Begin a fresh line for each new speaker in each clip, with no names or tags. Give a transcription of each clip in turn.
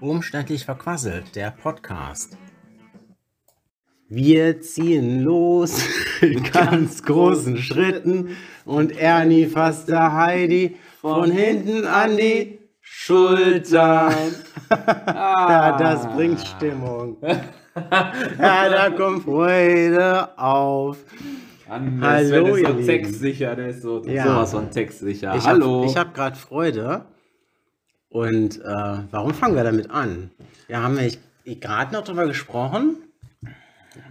Umständlich verquasselt, der Podcast. Wir ziehen los mit ganz großen Schritten und Ernie fasst der Heidi von hinten an die Schultern. Ja, das bringt Stimmung. Ja, da kommt Freude auf.
Mann,
Hallo,
Sven ist so textsicher, der ist so
Ja.
sowas von textsicher.
Ich
Hallo.
Hab, ich habe gerade Freude. Und äh, warum fangen wir damit an? Wir haben ja gerade noch drüber gesprochen.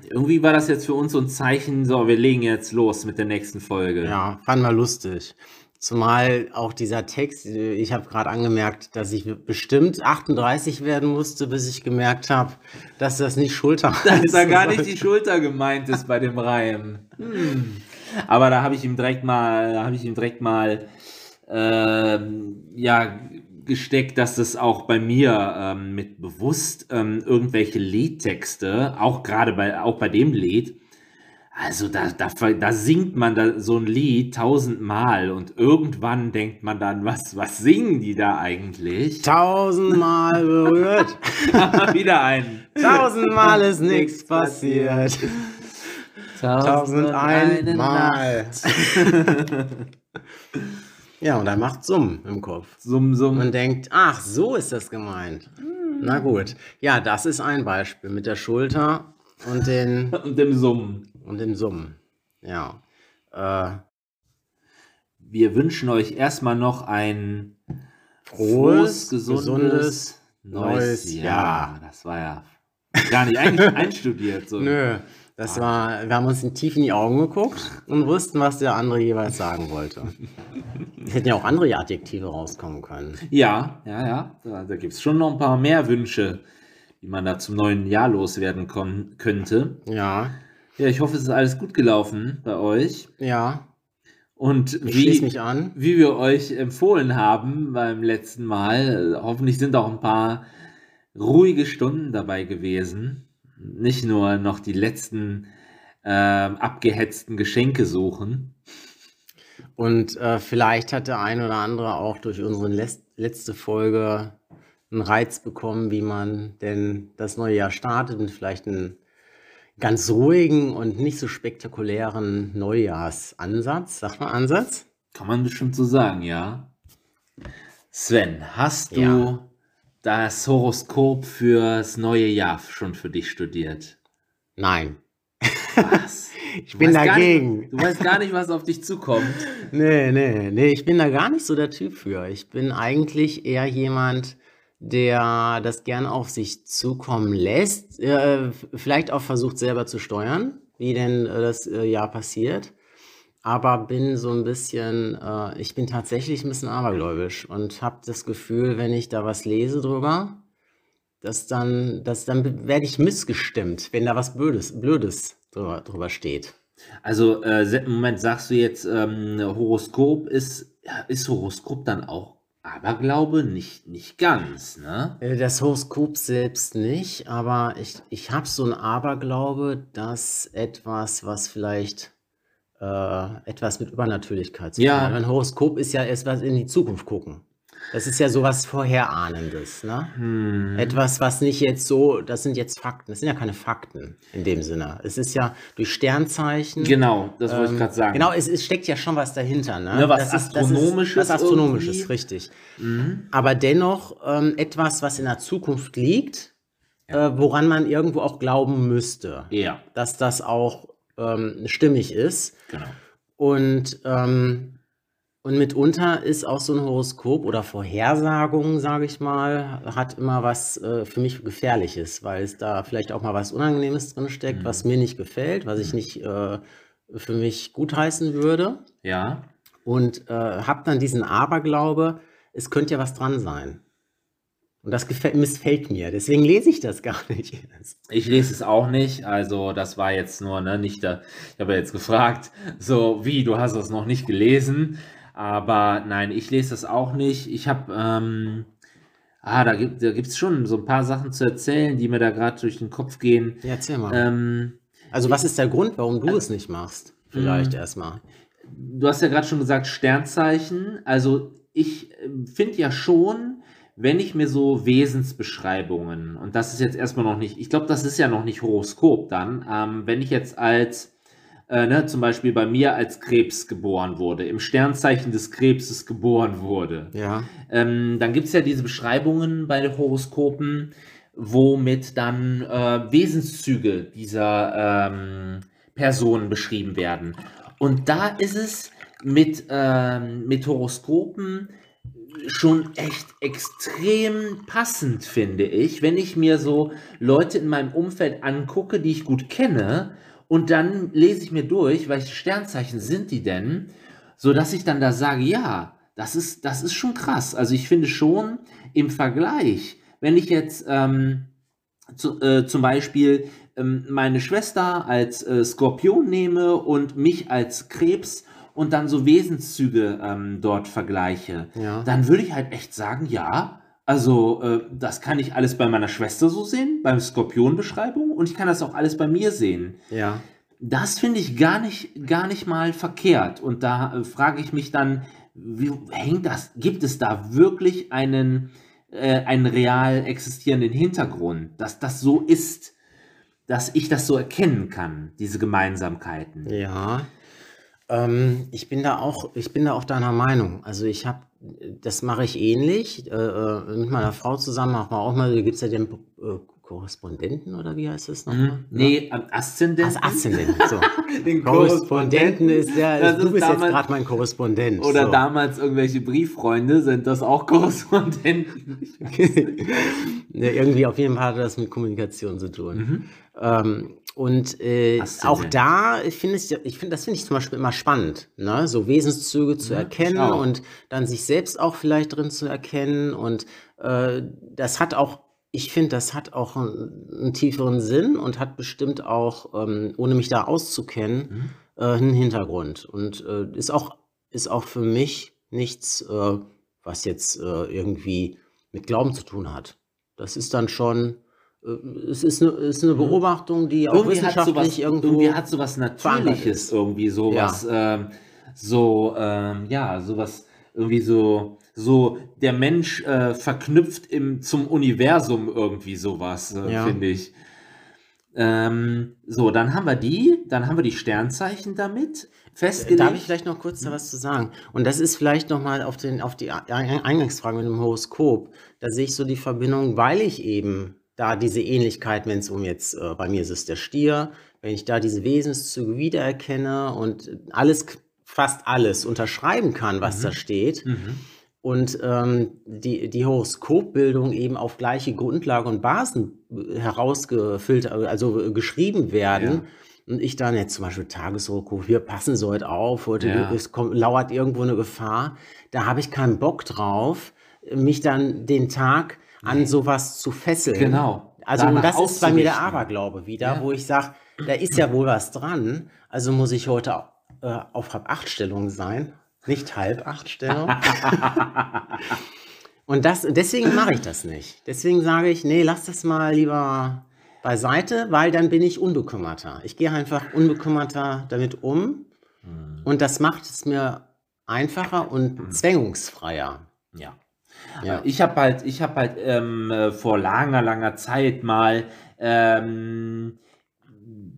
Irgendwie war das jetzt für uns so ein Zeichen, so, wir legen jetzt los mit der nächsten Folge.
Ja, fand wir lustig. Zumal auch dieser Text, äh, ich habe gerade angemerkt, dass ich bestimmt 38 werden musste, bis ich gemerkt habe, dass das nicht Schulter
Dass da gar nicht die Schulter gemeint ist bei dem Reim. Hm. Aber da habe ich ihm direkt mal, da habe ich ihm direkt mal, ähm, ja, gesteckt, dass das auch bei mir ähm, mit bewusst ähm, irgendwelche Liedtexte, auch gerade bei, auch bei dem Lied, also da, da, da singt man da so ein Lied tausendmal und irgendwann denkt man dann, was, was singen die da eigentlich?
Tausendmal berührt,
Wieder ein.
tausendmal ist nichts passiert. Tausend einmal. Ja, und er macht Summen im Kopf.
Summ, summ.
und denkt, ach, so ist das gemeint. Na gut. Ja, das ist ein Beispiel mit der Schulter und den,
und dem Summen.
Und den Summen. Ja. Äh,
Wir wünschen euch erstmal noch ein
Frohes,
frohes, gesundes,
gesundes
neues, Jahr.
Jahr.
Das war ja gar nicht ein, einstudiert. So.
nö. Das war, wir haben uns tief in die Augen geguckt und wussten, was der andere jeweils sagen wollte. Es hätten ja auch andere Adjektive rauskommen können.
Ja, ja, ja. Da, da gibt es schon noch ein paar mehr Wünsche, die man da zum neuen Jahr loswerden könnte.
Ja,
Ja, ich hoffe, es ist alles gut gelaufen bei euch.
ja.
Und wie, wie wir euch empfohlen haben beim letzten Mal, äh, hoffentlich sind auch ein paar ruhige Stunden dabei gewesen. Nicht nur noch die letzten ähm, abgehetzten Geschenke suchen.
Und äh, vielleicht hat der ein oder andere auch durch unsere letzte Folge einen Reiz bekommen, wie man denn das neue Jahr startet und vielleicht einen ganz ruhigen und nicht so spektakulären Neujahrsansatz. Sagt man Ansatz?
Kann man bestimmt so sagen, ja. Sven, hast du
Ja.
das Horoskop fürs neue Jahr schon für dich studiert?
Nein.
Was?
Ich
Du
bin dagegen.
Nicht, du weißt gar nicht, was auf dich zukommt.
Nee, nee, nee, ich bin da gar nicht so der Typ für. Ich bin eigentlich eher jemand, der das gern auf sich zukommen lässt, äh, vielleicht auch versucht selber zu steuern, wie denn äh, das äh, Jahr passiert. Aber bin so ein bisschen, äh, ich bin tatsächlich ein bisschen abergläubisch und habe das Gefühl, wenn ich da was lese drüber, dass dann, dass dann werde ich missgestimmt, wenn da was Blödes, Blödes drüber, drüber steht.
Also, äh, Moment, sagst du jetzt, ähm, Horoskop ist, ist Horoskop dann auch Aberglaube? Nicht, nicht ganz, ne?
Äh, Das Horoskop selbst nicht, aber ich, ich habe so einen Aberglaube, dass etwas, was vielleicht äh, etwas mit Übernatürlichkeit zu tun
Ja.
hat. Ein Horoskop ist ja etwas in die Zukunft gucken. Das ist ja sowas Vorherahnendes, ne?
Hm.
Etwas, was nicht jetzt so, das sind jetzt Fakten, das sind ja keine Fakten in dem Sinne. Es ist ja durch Sternzeichen.
Genau, das wollte ich
ähm,
gerade sagen.
Genau, es, es steckt ja schon was dahinter, ne?
Ne, was
das
Astronomisches
was Astronomisches,
irgendwie.
richtig.
Mhm.
Aber dennoch ähm, etwas, was in der Zukunft liegt, äh, woran man irgendwo auch glauben müsste,
Ja,
dass das auch ähm, stimmig ist.
genau.
Und, ähm, und mitunter ist auch so ein Horoskop oder Vorhersagung, sage ich mal, hat immer was äh, für mich Gefährliches, weil es da vielleicht auch mal was Unangenehmes drinsteckt,
Mhm.
was mir nicht gefällt, was ich nicht äh, für mich gutheißen würde.
Ja.
Und äh, habe dann diesen Aberglaube, es könnte ja was dran sein. Und das gefällt, missfällt mir. Deswegen lese ich das gar nicht erst.
Ich lese es auch nicht, also das war jetzt nur, ne, nicht da. Ich habe ja jetzt gefragt, so wie, du hast es noch nicht gelesen, aber nein, ich lese das auch nicht. Ich habe, ähm, ah, da gibt da gibt's schon so ein paar Sachen zu erzählen, die mir da gerade durch den Kopf gehen.
Ja, erzähl mal.
Ähm,
also, was ist der Grund, warum du es nicht machst? Vielleicht
Mm.
erstmal.
du hast ja gerade schon gesagt, Sternzeichen. Also ich äh, finde ja schon, wenn ich mir so Wesensbeschreibungen, und das ist jetzt erstmal noch nicht, ich glaube, das ist ja noch nicht Horoskop dann, ähm, wenn ich jetzt als, äh, ne, zum Beispiel bei mir als Krebs geboren wurde, im Sternzeichen des Krebses geboren wurde,
Ja.
ähm, dann gibt es ja diese Beschreibungen bei den Horoskopen, womit dann äh, Wesenszüge dieser ähm, Personen beschrieben werden. Und da ist es mit, ähm, mit Horoskopen schon echt extrem passend, finde ich, wenn ich mir so Leute in meinem Umfeld angucke, die ich gut kenne, und dann lese ich mir durch, welche Sternzeichen sind die denn, so dass ich dann da sage, ja, das ist, das ist schon krass. Also ich finde schon im Vergleich, wenn ich jetzt ähm, zu, äh, zum Beispiel ähm, meine Schwester als äh, Skorpion nehme und mich als Krebs und dann so Wesenszüge ähm, dort vergleiche,
Ja.
dann würde ich halt echt sagen, ja, also äh, das kann ich alles bei meiner Schwester so sehen, beim Skorpion-Beschreibung und ich kann das auch alles bei mir sehen.
Ja.
Das finde ich gar nicht, gar nicht mal verkehrt. Und da äh, frage ich mich dann, wie hängt das? Gibt es da wirklich einen, äh, einen real existierenden Hintergrund, dass das so ist, dass ich das so erkennen kann, diese Gemeinsamkeiten?
Ja. Ähm, ich bin da auch, ich bin da auch deiner Meinung. Also ich habe, das mache ich ähnlich. Äh, äh, mit meiner Frau zusammen machen wir auch mal, da gibt es ja den äh, Korrespondenten oder wie heißt das nochmal?
Hm? Nee, am Aszendent.
Das Aszendenten. So.
Den
Korrespondenten ist der,
Das
du
ist
bist jetzt
damals-
gerade mein Korrespondent.
Oder
so.
damals irgendwelche Brieffreunde, sind das auch Korrespondenten?
ja, irgendwie auf jeden Fall hat das mit Kommunikation zu tun.
Mhm.
Ähm, und äh, auch da finde ich, ich finde, das finde ich zum Beispiel immer spannend, ne? so Wesenszüge zu
Ja,
erkennen
auch.
und dann sich selbst auch vielleicht drin zu erkennen. Und äh, das hat auch, ich finde, das hat auch einen, einen tieferen Sinn und hat bestimmt auch, ähm, ohne mich da auszukennen,
Mhm.
äh, einen Hintergrund. Und äh, ist auch, ist auch für mich nichts, äh, was jetzt äh, irgendwie mit Glauben zu tun hat. Das ist dann schon, es ist eine, ist eine Beobachtung, die auch
Mhm. irgendwie hat sowas,
wissenschaftlich irgendwo.
irgendwie hat sowas Natürliches irgendwie sowas, ähm, so ähm, ja sowas irgendwie so so der Mensch äh, verknüpft im zum Universum irgendwie sowas äh,
Ja.
finde ich. Ähm, so, dann haben wir die, dann haben wir die Sternzeichen damit festgelegt.
Darf ich vielleicht noch kurz da was zu sagen? Und das ist vielleicht nochmal auf, den, auf die Ein- Eingangsfrage mit dem Horoskop. Da sehe ich so die Verbindung, weil ich eben da diese Ähnlichkeit, wenn es um jetzt, äh, bei mir ist es der Stier, wenn ich da diese Wesenszüge wiedererkenne und alles, fast alles unterschreiben kann, was da steht,
Mhm.
und ähm, die, die Horoskopbildung eben auf gleiche Grundlage und Basen äh, herausgefiltert, also äh, geschrieben werden. Und ich dann jetzt zum Beispiel Tageshoroskop, wir passen so heute auf, heute
Ja.
es kommt, lauert irgendwo eine Gefahr. Da habe ich keinen Bock drauf, mich dann den Tag an sowas zu fesseln.
Genau.
Also und das ist bei mir der. Aberglaube wieder,
Ja.
wo ich sage, da ist ja wohl was dran. Also muss ich heute äh, auf halb acht Stellung sein, nicht halb acht Stellung. und das, deswegen mache ich das nicht. Deswegen sage ich, nee, lass das mal lieber beiseite, weil dann bin ich unbekümmerter. Ich gehe einfach unbekümmerter damit um
Mhm.
und das macht es mir einfacher und zwängungsfreier.
Ja.
Ja.
Ich habe halt, ich habe halt ähm, äh, vor langer, langer Zeit mal ähm,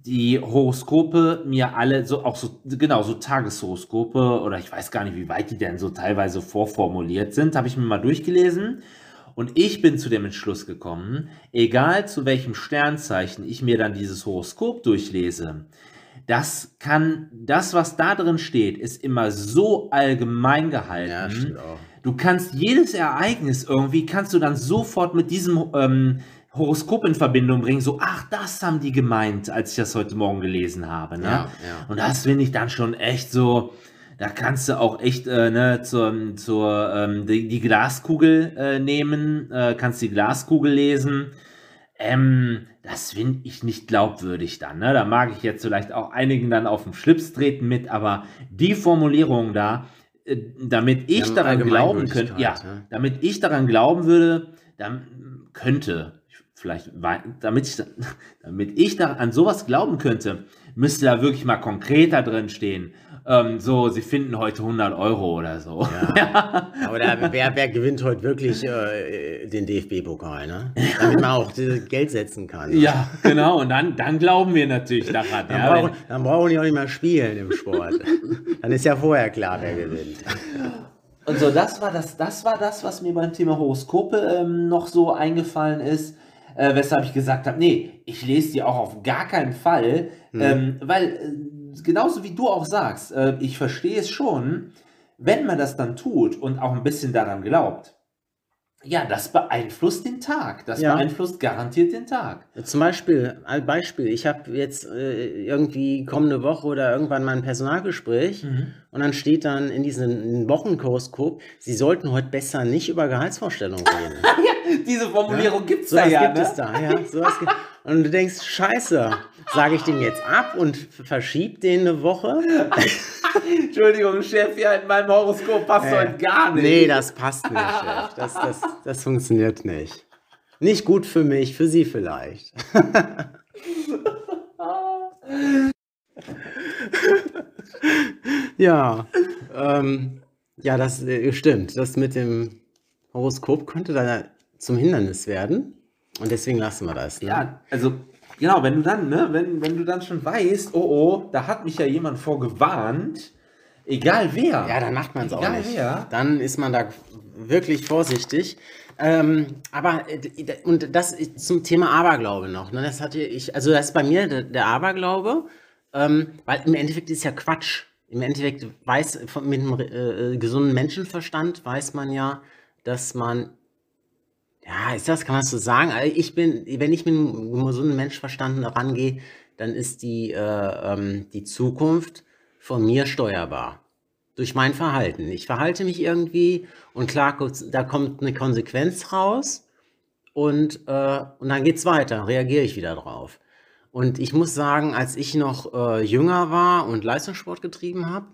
die Horoskope mir alle so auch so genau so Tageshoroskope oder ich weiß gar nicht, wie weit die denn so teilweise vorformuliert sind, habe ich mir mal durchgelesen und ich bin zu dem Entschluss gekommen, egal zu welchem Sternzeichen ich mir dann dieses Horoskop durchlese, das kann, das, was da drin steht, ist immer so allgemein gehalten.
auch.
Du kannst jedes Ereignis irgendwie, kannst du dann sofort mit diesem ähm, Horoskop in Verbindung bringen. So, ach, das haben die gemeint, als ich das heute Morgen gelesen habe. Ne?
Ja, ja.
Und das finde ich dann schon echt so, da kannst du auch echt äh, ne, zur, zur, ähm, die, die Glaskugel äh, nehmen, äh, kannst die Glaskugel lesen. Ähm, das finde ich nicht glaubwürdig dann. Ne? Da mag ich jetzt vielleicht auch einigen dann auf den Schlips treten mit, aber die Formulierung da, damit ich
Ja,
daran glauben könnte, ja,
ja.
damit ich daran glauben würde, dann könnte, vielleicht, damit ich, damit ich da an sowas glauben könnte, müsste da wirklich mal konkreter drin stehen. Ähm, so, sie finden heute 100 Euro oder so.
Ja. Aber da, wer, wer gewinnt heute wirklich äh, den DFB-Pokal, ne? Damit man auch Geld setzen kann. Ne?
Ja, genau. Und dann, dann glauben wir natürlich daran.
Dann,
Ja,
brauchen, dann brauchen die auch nicht mehr spielen im Sport. dann ist ja vorher klar, wer gewinnt.
und so, das war das, das war das, was mir beim Thema Horoskope ähm, noch so eingefallen ist. Äh, weshalb ich gesagt habe, nee, ich lese die auch auf gar keinen Fall, ähm, weil äh, genauso wie du auch sagst, äh, ich verstehe es schon, wenn man das dann tut und auch ein bisschen daran glaubt. Ja, das beeinflusst den Tag. Das
Ja.
beeinflusst garantiert den Tag.
Zum Beispiel, ein Beispiel, ich habe jetzt äh, irgendwie kommende Woche oder irgendwann mal ein Personalgespräch und dann steht dann in diesem Wochenhoroskop, Sie sollten heute besser nicht über Gehaltsvorstellungen reden.
Diese Formulierung gibt's
Sowas
da ja,
gibt
ne?
es da, ja. Sowas gibt, und du denkst, scheiße, sage ich den jetzt ab und verschieb den eine Woche?
Entschuldigung, Chef, ja, in meinem Horoskop passt
Äh,
heute gar nicht.
Nee, das passt nicht, Chef. Das, das, das funktioniert nicht. Nicht gut für mich, für Sie vielleicht. ja, ähm, ja, das äh, stimmt. Das mit dem Horoskop könnte da zum Hindernis werden. Und deswegen lassen wir das. Ne?
Ja, also, genau, wenn du dann, ne, wenn, wenn du dann schon weißt, oh oh, da hat mich ja jemand vorgewarnt, egal wer.
Ja, dann macht man es auch
Egal
nicht.
wer.
Dann ist man da wirklich vorsichtig. Ähm, aber äh, und das zum Thema Aberglaube noch. Ne? Das hatte ich, also das ist bei mir der, der Aberglaube, ähm, weil im Endeffekt ist ja Quatsch. Im Endeffekt weiß mit einem äh, gesunden Menschenverstand weiß man ja, dass man ja, ist das, kann man das so sagen? Also ich bin, wenn ich mit einem gesunden Menschenverstand rangehe, dann ist die, äh, ähm, die Zukunft von mir steuerbar. Durch mein Verhalten. Ich verhalte mich irgendwie und klar, da kommt eine Konsequenz raus und, äh, und dann geht's weiter, reagiere ich wieder drauf. Und ich muss sagen, als ich noch äh, jünger war und Leistungssport getrieben habe,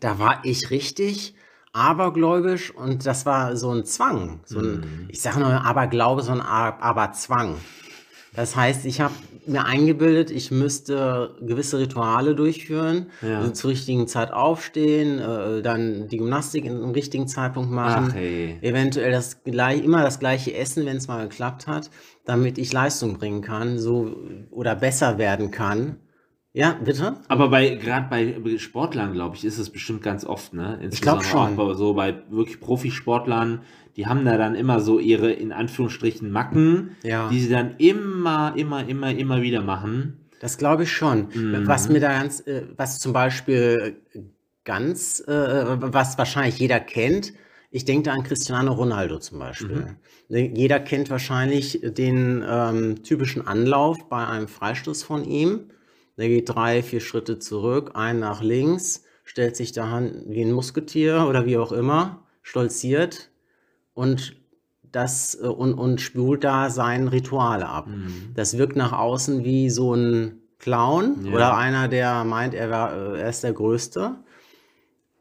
da war ich richtig abergläubisch und das war so ein Zwang. So ein, Ich sage nur Aberglaube, so ein Aberzwang. Das heißt, ich habe mir eingebildet, ich müsste gewisse Rituale durchführen,
Ja.
also zur richtigen Zeit aufstehen, äh, dann die Gymnastik in- im richtigen Zeitpunkt machen,
Ach, ey.
eventuell das gleich, immer das gleiche Essen, wenn es mal geklappt hat, damit ich Leistung bringen kann, so oder besser werden kann. Ja, bitte?
Aber bei gerade bei Sportlern, glaube ich, ist es bestimmt ganz oft, ne?
glaub
Insbesondere
schon.
Auch bei, so bei wirklich Profisportlern, die haben da dann immer so ihre in Anführungsstrichen Macken,
Ja.
die sie dann immer, immer, immer, immer wieder machen.
Das glaube ich schon.
Mhm.
Was mir da ganz, äh, was zum Beispiel ganz, äh, was wahrscheinlich jeder kennt, ich denke da an Cristiano Ronaldo zum Beispiel. Ne, Jeder kennt wahrscheinlich den ähm, typischen Anlauf bei einem Freistoß von ihm. Der geht drei, vier Schritte zurück, einen nach links, stellt sich da wie ein Musketier oder wie auch immer, stolziert und das äh, und, und spült da sein Rituale ab. Das wirkt nach außen wie so ein Clown
Ja.
oder einer, der meint, er, wär, äh, er ist der Größte.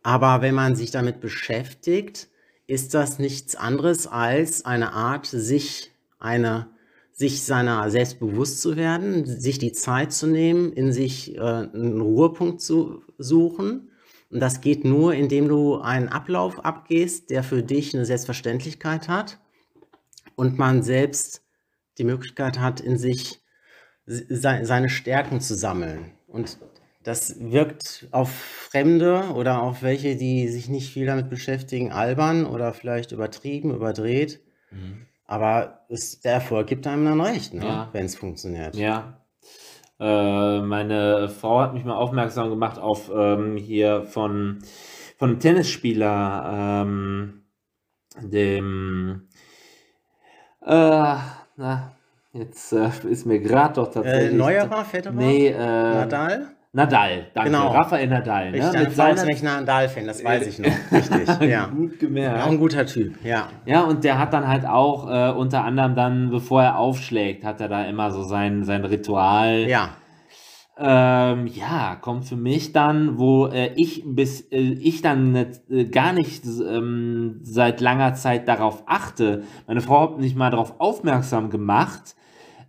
Aber wenn man sich damit beschäftigt, ist das nichts anderes als eine Art, sich eine sich seiner selbst bewusst zu werden, sich die Zeit zu nehmen, in sich äh, einen Ruhepunkt zu suchen. Und das geht nur, indem du einen Ablauf abgehst, der für dich eine Selbstverständlichkeit hat und man selbst die Möglichkeit hat, in sich se- seine Stärken zu sammeln. Und das wirkt auf Fremde oder auf welche, die sich nicht viel damit beschäftigen, albern oder vielleicht übertrieben, überdreht. Aber es, der Erfolg gibt einem dann recht, ne?
Ja.
wenn es funktioniert.
Ja. Äh, meine Frau hat mich mal aufmerksam gemacht auf ähm, hier von, von einem Tennisspieler, ähm, dem äh, na, jetzt äh, ist mir gerade doch
Äh,
tatsächlich.
Neuerer, Federer?
Nee, äh,
Nadal?
Nadal, danke.
Genau.
Raphael Nadal, ne?
ein
Mit seiner,
wahnsinnig Nadal-Fan, das weiß ich noch. Richtig, ja.
Gut
Auch
gemerkt.
ein guter Typ, ja.
Ja, und der hat dann halt auch äh, unter anderem dann, bevor er aufschlägt, hat er da immer so sein, sein Ritual.
Ja,
Ähm, ja, kommt für mich dann, wo äh, ich bis äh, ich dann nicht, äh, gar nicht ähm, seit langer Zeit darauf achte. Meine Frau hat mich mal darauf aufmerksam gemacht.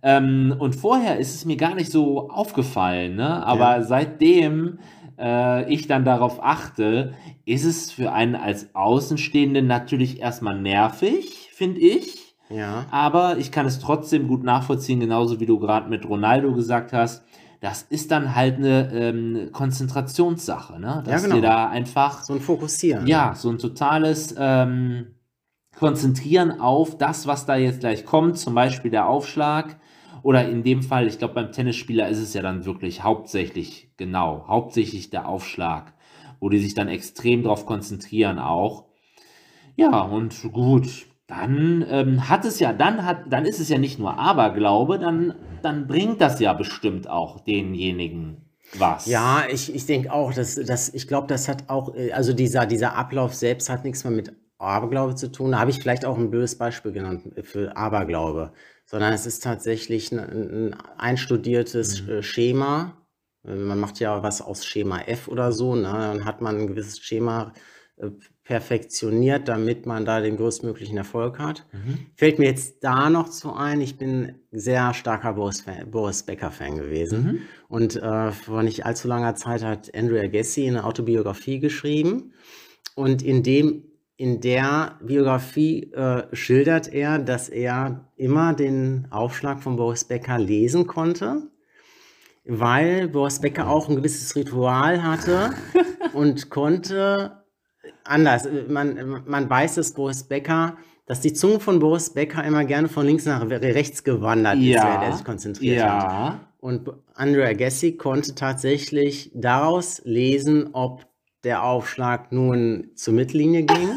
Ähm, und vorher ist es mir gar nicht so aufgefallen, ne? Aber
Ja.
seitdem äh, ich dann darauf achte, ist es für einen als Außenstehenden natürlich erstmal nervig, finde ich.
Ja.
Aber ich kann es trotzdem gut nachvollziehen, genauso wie du gerade mit Ronaldo gesagt hast. Das ist dann halt eine ähm, Konzentrationssache, ne? Dass
genau.
dir da einfach
So ein Fokussieren.
ja, so ein totales ähm, Konzentrieren auf das, was da jetzt gleich kommt, zum Beispiel der Aufschlag. Oder in dem Fall, ich glaube, beim Tennisspieler ist es ja dann wirklich hauptsächlich, genau, hauptsächlich der Aufschlag, wo die sich dann extrem drauf konzentrieren auch. Ja, und gut, dann ähm, hat es ja, dann hat, dann ist es ja nicht nur Aberglaube, dann, dann bringt das ja bestimmt auch denjenigen was.
Ja, ich, ich denke auch, dass, dass ich glaube, das hat auch, äh, also dieser, dieser Ablauf selbst hat nichts mehr mit Aberglaube zu tun. Da habe ich vielleicht auch ein blödes Beispiel genannt für Aberglaube, sondern es ist tatsächlich ein, ein einstudiertes
Mhm.
äh, Schema. Äh, Man macht ja was aus Schema F oder so, ne? Dann hat man ein gewisses Schema äh, perfektioniert, damit man da den größtmöglichen Erfolg hat.
Mhm.
Fällt mir jetzt da noch zu ein, ich bin sehr starker Boris, Fan, Boris Becker-Fan gewesen.
Mhm.
Und äh, vor nicht allzu langer Zeit hat Andrew Agassi eine Autobiografie geschrieben. Und in dem, in der Biografie äh, schildert er, dass er immer den Aufschlag von Boris Becker lesen konnte, weil Boris Becker auch ein gewisses Ritual hatte und konnte anders. Man, man weiß, dass Boris Becker, dass die Zunge von Boris Becker immer gerne von links nach rechts gewandert ist, während er sich konzentriert hat.
ja.
Und Andrew Agassi konnte tatsächlich daraus lesen, ob der Aufschlag nun zur Mittellinie ging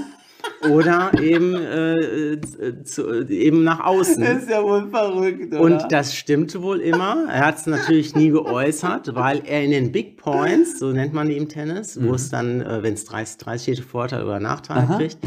oder eben, äh, zu, eben nach außen.
ist ja wohl verrückt, oder?
Und das stimmte wohl immer. Er hat es natürlich nie geäußert, weil er in den Big Points, so nennt man die im Tennis, wo es dann, äh, wenn es 30-30 steht, Vorteil oder Nachteil
Mhm. Aha.
kriegt,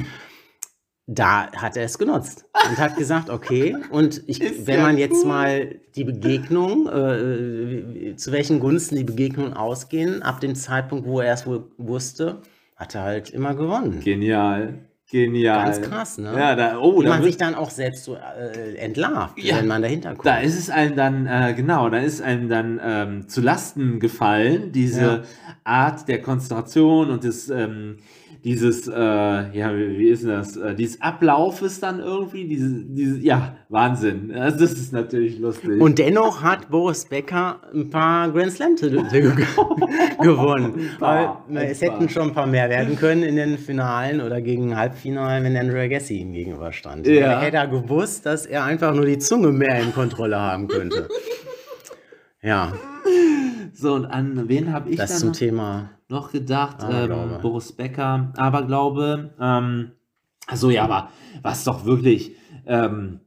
da hat er es genutzt und hat gesagt, okay, und ich, wenn
ja
man jetzt
cool.
mal die Begegnung, äh, zu welchen Gunsten die Begegnungen ausgehen, ab dem Zeitpunkt, wo er es wohl wusste, hat er halt immer gewonnen.
Genial. Genial.
Ganz krass, ne?
Ja, da, oh,
Wie man sich dann auch selbst so äh, entlarvt,
Ja,
wenn man dahinter kommt.
da ist es einem dann, äh, genau, da ist einem dann ähm, zu Lasten gefallen, diese
Ja.
Art der Konzentration und des, ähm, dieses, äh, ja, wie, wie ist denn das, äh, dieses Ablaufes dann irgendwie, diese, diese, ja, Wahnsinn. Also das ist natürlich lustig.
Und dennoch hat Boris Becker ein paar Grand Slam-Titel ge- gewonnen.
Paar,
es hätten schon ein paar mehr werden können in den Finalen oder gegen Halbfinalen, wenn Andrew Agassi ihm gegenüberstand.
Ja.
Er hätte er gewusst, dass er einfach nur die Zunge mehr in Kontrolle haben könnte. Ja,
so, und an wen habe ich
das
dann
zum
noch?
Thema.
Noch gedacht,
Aberglaube.
ähm, Boris Becker, Aberglaube. Ähm, also ja, aber was doch wirklich, ähm,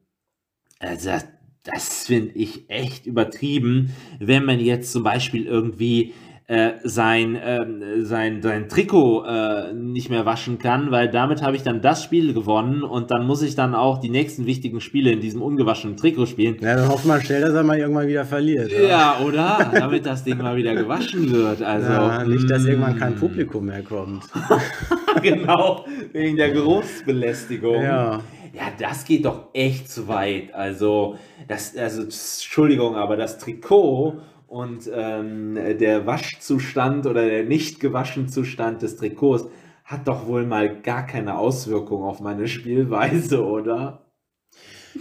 also das, das finde ich echt übertrieben, wenn man jetzt zum Beispiel irgendwie äh, sein, ähm, sein, sein Trikot äh, nicht mehr waschen kann, weil damit habe ich dann das Spiel gewonnen und dann muss ich dann auch die nächsten wichtigen Spiele in diesem ungewaschenen Trikot spielen.
Ja, dann hoffen wir schnell, dass er mal irgendwann wieder verliert.
Ja, oder? Damit das Ding mal wieder gewaschen wird. Also,
Ja, nicht, dass irgendwann kein
mm.
Publikum mehr kommt.
genau, wegen der Geruchsbelästigung.
Ja.
Ja, das geht doch echt zu weit. Also, das, also, Entschuldigung, aber das Trikot und ähm, der Waschzustand oder der nicht gewaschen Zustand des Trikots hat doch wohl mal gar keine Auswirkung auf meine Spielweise, oder?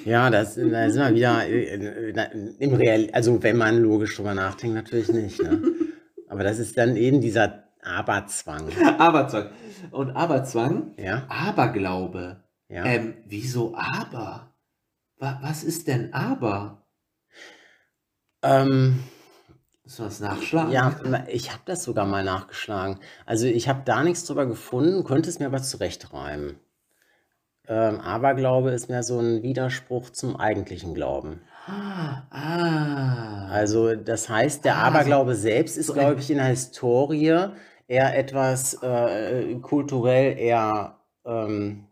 Ja, das, da sind wir wieder äh, äh, im Real, also wenn man logisch drüber nachdenkt, natürlich nicht. Ne? Aber das ist dann eben dieser Aberzwang.
Aberzwang. Und Aberzwang,
Ja,
Aberglaube.
ja.
Ähm, wieso aber? Wa was ist denn aber?
Ähm,
Müssen wir das nachschlagen?
ja, ich habe das sogar mal nachgeschlagen. Also ich habe da nichts drüber gefunden, könnte es mir aber zurechtreimen. Ähm, Aberglaube ist mehr so ein Widerspruch zum eigentlichen Glauben.
Ah.
Also das heißt, der
Ah,
Aberglaube selbst ist,
so
glaube ich, in der Historie eher etwas äh, kulturell eher ähm,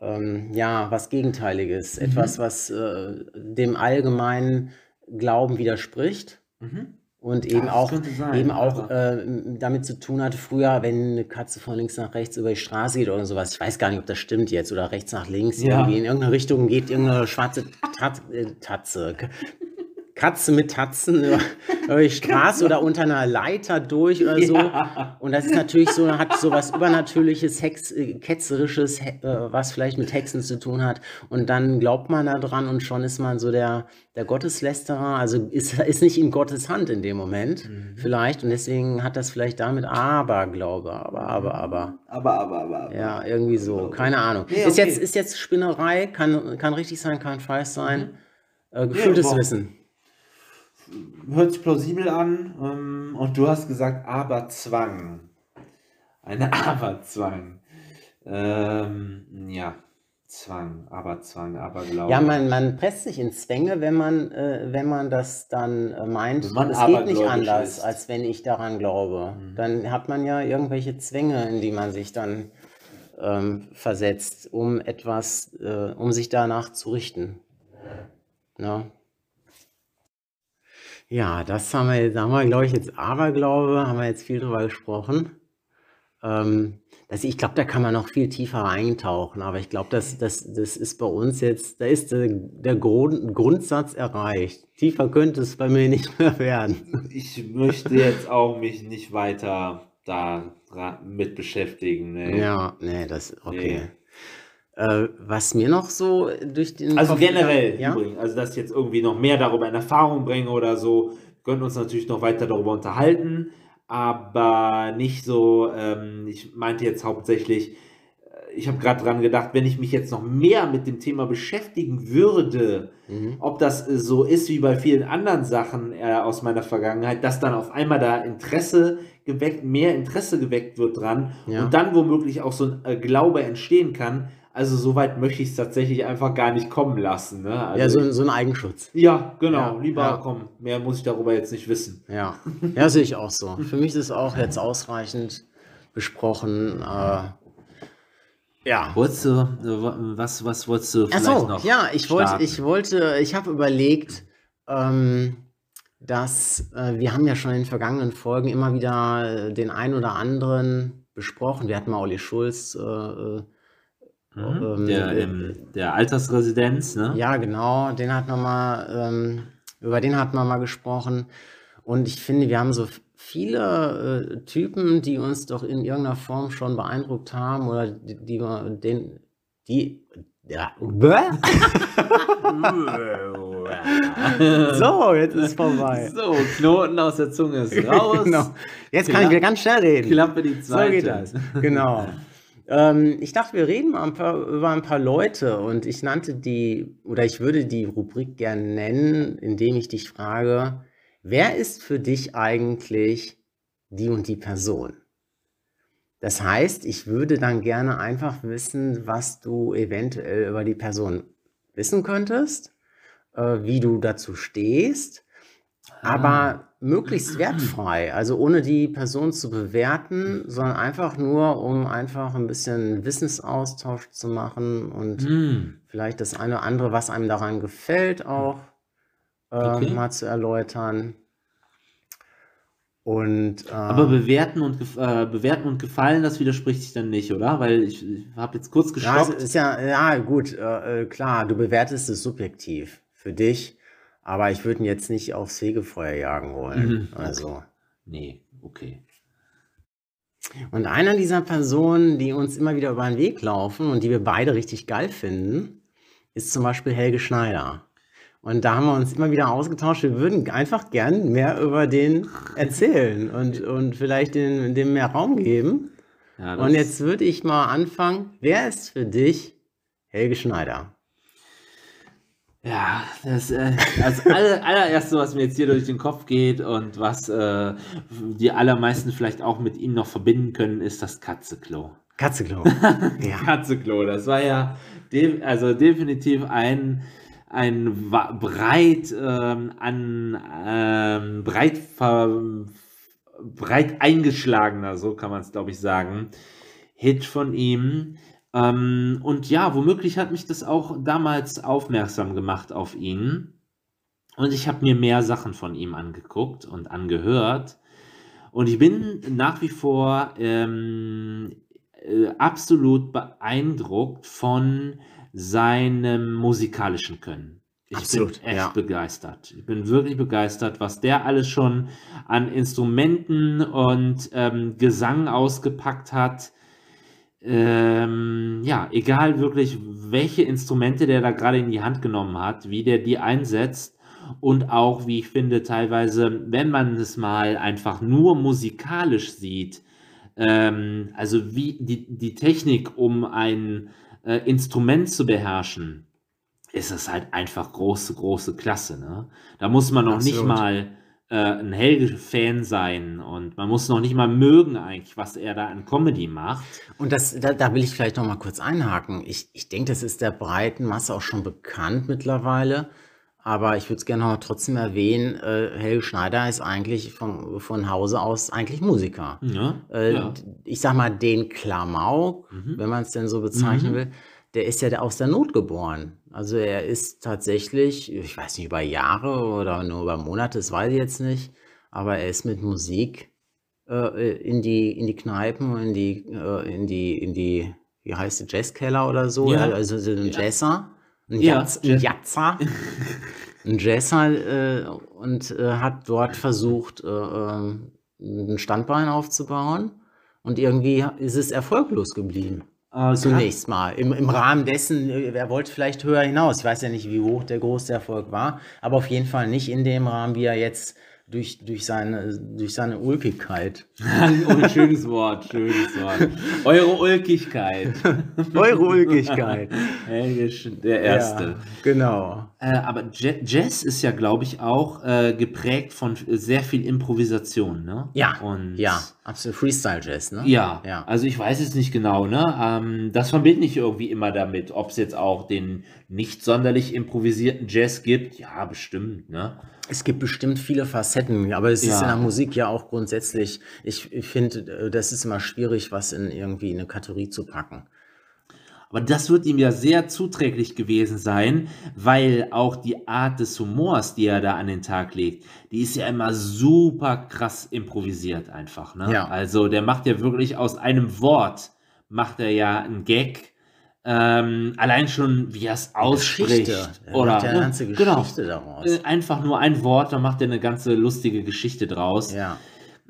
ähm, ja was Gegenteiliges,
Mhm.
etwas, was äh, dem allgemeinen Glauben widerspricht
Mhm.
Und eben
das
auch
sein,
eben auch äh, damit zu tun hat, früher, wenn eine Katze von links nach rechts über die Straße geht oder sowas, ich weiß gar nicht, ob das stimmt jetzt, oder rechts nach links,
Ja.
irgendwie in irgendeine Richtung geht irgendeine schwarze Tat, äh, Tatze, Katze mit Tatzen über, über die Straße oder unter einer Leiter durch oder so.
Ja.
Und das ist natürlich so, hat so was Übernatürliches, Hex, äh, Ketzerisches, he- äh, was vielleicht mit Hexen zu tun hat. Und dann glaubt man da dran und schon ist man so der, der Gotteslästerer. Also ist, ist nicht in Gottes Hand in dem Moment
Mhm.
vielleicht. Und deswegen hat das vielleicht damit Aberglaube. Aber, aber, aber.
Aber, aber, aber. aber.
Ja, irgendwie so. Keine Ahnung.
Nee,
ist,
okay.
jetzt, ist jetzt Spinnerei, kann, kann richtig sein, kann falsch sein. Äh, gefühltes
aber-
Wissen.
Hört sich plausibel an. Ähm, und du hast gesagt, Aberzwang. Eine Aberzwang. Ähm, ja, Zwang, Aberzwang, Aberglaube.
Ja, man, man presst sich in Zwänge, wenn man, äh, wenn man das dann äh, meint,
man
es geht nicht anders,
ist.
als wenn ich daran glaube.
Mhm.
Dann hat man ja irgendwelche Zwänge, in die man sich dann ähm, versetzt, um etwas, äh, um sich danach zu richten. Ne? Ja, das haben wir, da haben wir, glaube ich, jetzt Aberglaube, haben wir jetzt viel drüber gesprochen. Ähm, das, ich glaube, da kann man noch viel tiefer eintauchen, aber ich glaube, das, das, das ist bei uns jetzt, da ist der, der Grund, Grundsatz erreicht. Tiefer könnte es bei mir nicht mehr werden.
Ich möchte jetzt auch mich nicht weiter da mit beschäftigen. Ne?
Ja, nee, das, okay. Äh, was mir noch so durch den
Also
Kopf
generell
gegangen- ja?
übrigens, also dass ich jetzt irgendwie noch mehr darüber in Erfahrung bringe oder so, wir können uns natürlich noch weiter darüber unterhalten, aber nicht so, ähm, ich meinte jetzt hauptsächlich, äh, ich habe gerade dran gedacht, wenn ich mich jetzt noch mehr mit dem Thema beschäftigen würde,
Mhm.
ob das äh, so ist wie bei vielen anderen Sachen äh, aus meiner Vergangenheit, dass dann auf einmal da Interesse geweckt, mehr Interesse geweckt wird dran
Ja.
und dann womöglich auch so ein äh, Glaube entstehen kann. Also so weit möchte ich es tatsächlich einfach gar nicht kommen lassen. Ne? Also
Ja, so, ein- so ein Eigenschutz.
ja, genau.
Ja,
Lieber,
ja.
komm, mehr muss ich darüber jetzt nicht wissen.
Ja, ja, sehe ich auch so. Für mich ist es auch jetzt ausreichend besprochen. Äh, ja.
Wolltest du, was, was wolltest du vielleicht
so,
noch?
ja, ich wollte, ich wollte, ich habe überlegt, ähm, dass äh, wir haben ja schon in den vergangenen Folgen immer wieder den ein oder anderen besprochen. Wir hatten mal Olli Schulz, äh, äh,
Mhm.
ähm,
der,
äh,
ähm, der Altersresidenz, ne?
ja, genau, den hat man mal, ähm, über den hat man mal gesprochen. Und ich finde, wir haben so viele äh, Typen, die uns doch in irgendeiner Form schon beeindruckt haben oder die, die wir den, die, ja, so, jetzt ist vorbei.
So, Knoten aus der Zunge ist raus.
genau. Jetzt kann ich wieder ganz schnell reden.
Klappe die
So
zweite.
geht das. Genau. Ähm, ich dachte, wir reden mal ein paar, über ein paar Leute und ich nannte die, oder ich würde die Rubrik gerne nennen, indem ich dich frage, wer ist für dich eigentlich die und die Person? Das heißt, ich würde dann gerne einfach wissen, was du eventuell über die Person wissen könntest, äh, wie du dazu stehst, aber möglichst wertfrei, also ohne die Person zu bewerten, sondern einfach nur, um einfach ein bisschen Wissensaustausch zu machen und
Hm.
vielleicht das eine oder andere, was einem daran gefällt, auch äh,
Okay.
mal zu erläutern. Und äh,
Aber bewerten und, äh, bewerten und gefallen, das widerspricht sich dann nicht, oder? Weil ich, ich habe jetzt kurz
ja, es
gestoppt.
ist ja, ja gut, äh, äh, klar, du bewertest es subjektiv für dich, aber ich würde ihn jetzt nicht aufs Fegefeuer jagen wollen.
Mhm, okay.
Also.
nee, okay.
Und einer dieser Personen, die uns immer wieder über den Weg laufen und die wir beide richtig geil finden, ist zum Beispiel Helge Schneider. Und da haben wir uns immer wieder ausgetauscht. Wir würden einfach gern mehr über den erzählen und, und vielleicht den, dem mehr Raum geben.
Ja,
Und jetzt würde ich mal anfangen. Wer ist für dich Helge Schneider?
Ja, das äh, das aller, allererste, was mir jetzt hier durch den Kopf geht und was äh, die allermeisten vielleicht auch mit ihm noch verbinden können, ist das Katzeklo.
Katzeklo. ja.
Katzeklo, das war ja de also definitiv ein, ein breit ähm, an ähm, breit breit eingeschlagener, so kann man es glaube ich sagen, Hit von ihm. Ähm, und ja, womöglich hat mich das auch damals aufmerksam gemacht auf ihn. Und ich habe mir mehr Sachen von ihm angeguckt und angehört. Und ich bin nach wie vor ähm, äh, absolut beeindruckt von seinem musikalischen Können. Ich
Absolut,
bin echt
ja.
begeistert. Ich bin wirklich begeistert, was der alles schon an Instrumenten und ähm, Gesang ausgepackt hat. Ähm, ja, egal wirklich, welche Instrumente der da gerade in die Hand genommen hat, wie der die einsetzt und auch, wie ich finde, teilweise, wenn man es mal einfach nur musikalisch sieht, ähm, also wie die, die Technik, um ein äh, Instrument zu beherrschen, ist es halt einfach große, große Klasse. Ne? Da muss man noch nicht
Absolut.
mal äh, ein Helge-Fan sein und man muss noch nicht mal mögen eigentlich, was er da an Comedy macht.
Und das, da, da will ich vielleicht noch mal kurz einhaken. Ich, ich denke, das ist der breiten Masse auch schon bekannt mittlerweile. Aber ich würde es gerne noch mal trotzdem erwähnen, äh, Helge Schneider ist eigentlich vom, von Hause aus eigentlich Musiker.
Ja,
Äh,
ja.
Ich sag mal, den Klamauk,
Mhm.
wenn man es denn so bezeichnen
Mhm.
will, der ist ja aus der Not geboren. Also er ist tatsächlich, ich weiß nicht, über Jahre oder nur über Monate, das weiß ich jetzt nicht, aber er ist mit Musik äh, in die, in die Kneipen, in die, äh, in die, in die, wie heißt die, Jazzkeller oder so,
Ja.
also so ein
Ja.
Jazzer, ein,
Ja,
Jazz, ein
Jazz.
Jazzer, ein Jazzer äh, und äh, hat dort versucht, äh, ähm, ein Standbein aufzubauen und irgendwie ist es erfolglos geblieben.
Äh,
Zunächst mal. Im, Im Rahmen dessen, äh, er wollte vielleicht höher hinaus. Ich weiß ja nicht, wie hoch der große Erfolg war, aber auf jeden Fall nicht in dem Rahmen, wie er jetzt durch, durch, seine, durch seine Ulkigkeit.
oh, schönes Wort, schönes Wort. Eure Ulkigkeit.
Eure Ulkigkeit.
Der Erste.
Ja, genau.
Äh, aber Ja- Jazz ist ja, glaube ich, auch äh, geprägt von sehr viel Improvisation, ne?
Ja,
Und
ja, absolut. Freestyle-Jazz, ne?
Ja,
Ja.
also ich weiß es nicht genau, ne? Ähm, das verbinde ich irgendwie immer damit, ob es jetzt auch den nicht sonderlich improvisierten Jazz gibt. Ja, bestimmt, ne?
Es gibt bestimmt viele Facetten, aber es ist
Ja.
in der Musik ja auch grundsätzlich, ich, ich finde, äh, das ist immer schwierig, was in irgendwie in eine Kategorie zu packen.
Aber das wird ihm ja sehr zuträglich gewesen sein, weil auch die Art des Humors, die er da an den Tag legt, die ist ja immer super krass improvisiert einfach. Ne?
Ja.
Also der macht ja wirklich aus einem Wort, macht er ja einen Gag. Ähm, allein schon, wie er es ausspricht.
Er
Oder
macht ja eine
ne?
ganze
Genau.
Geschichte daraus.
Äh, einfach nur ein Wort, dann macht er eine ganze lustige Geschichte draus.
Ja.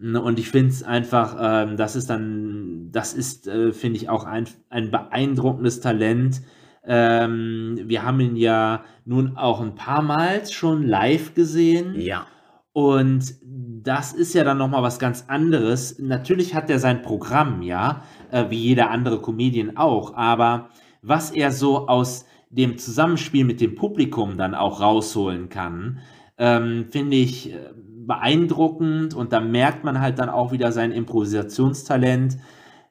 Und ich finde es einfach, ähm, das ist dann, das ist, äh, finde ich, auch ein, ein beeindruckendes Talent. Ähm, wir haben ihn ja nun auch ein paar Mal schon live gesehen.
Ja.
Und das ist ja dann nochmal was ganz anderes. Natürlich hat er sein Programm, ja, äh, wie jeder andere Comedian auch, aber was er so aus dem Zusammenspiel mit dem Publikum dann auch rausholen kann, ähm, finde ich äh, beeindruckend und da merkt man halt dann auch wieder sein Improvisationstalent.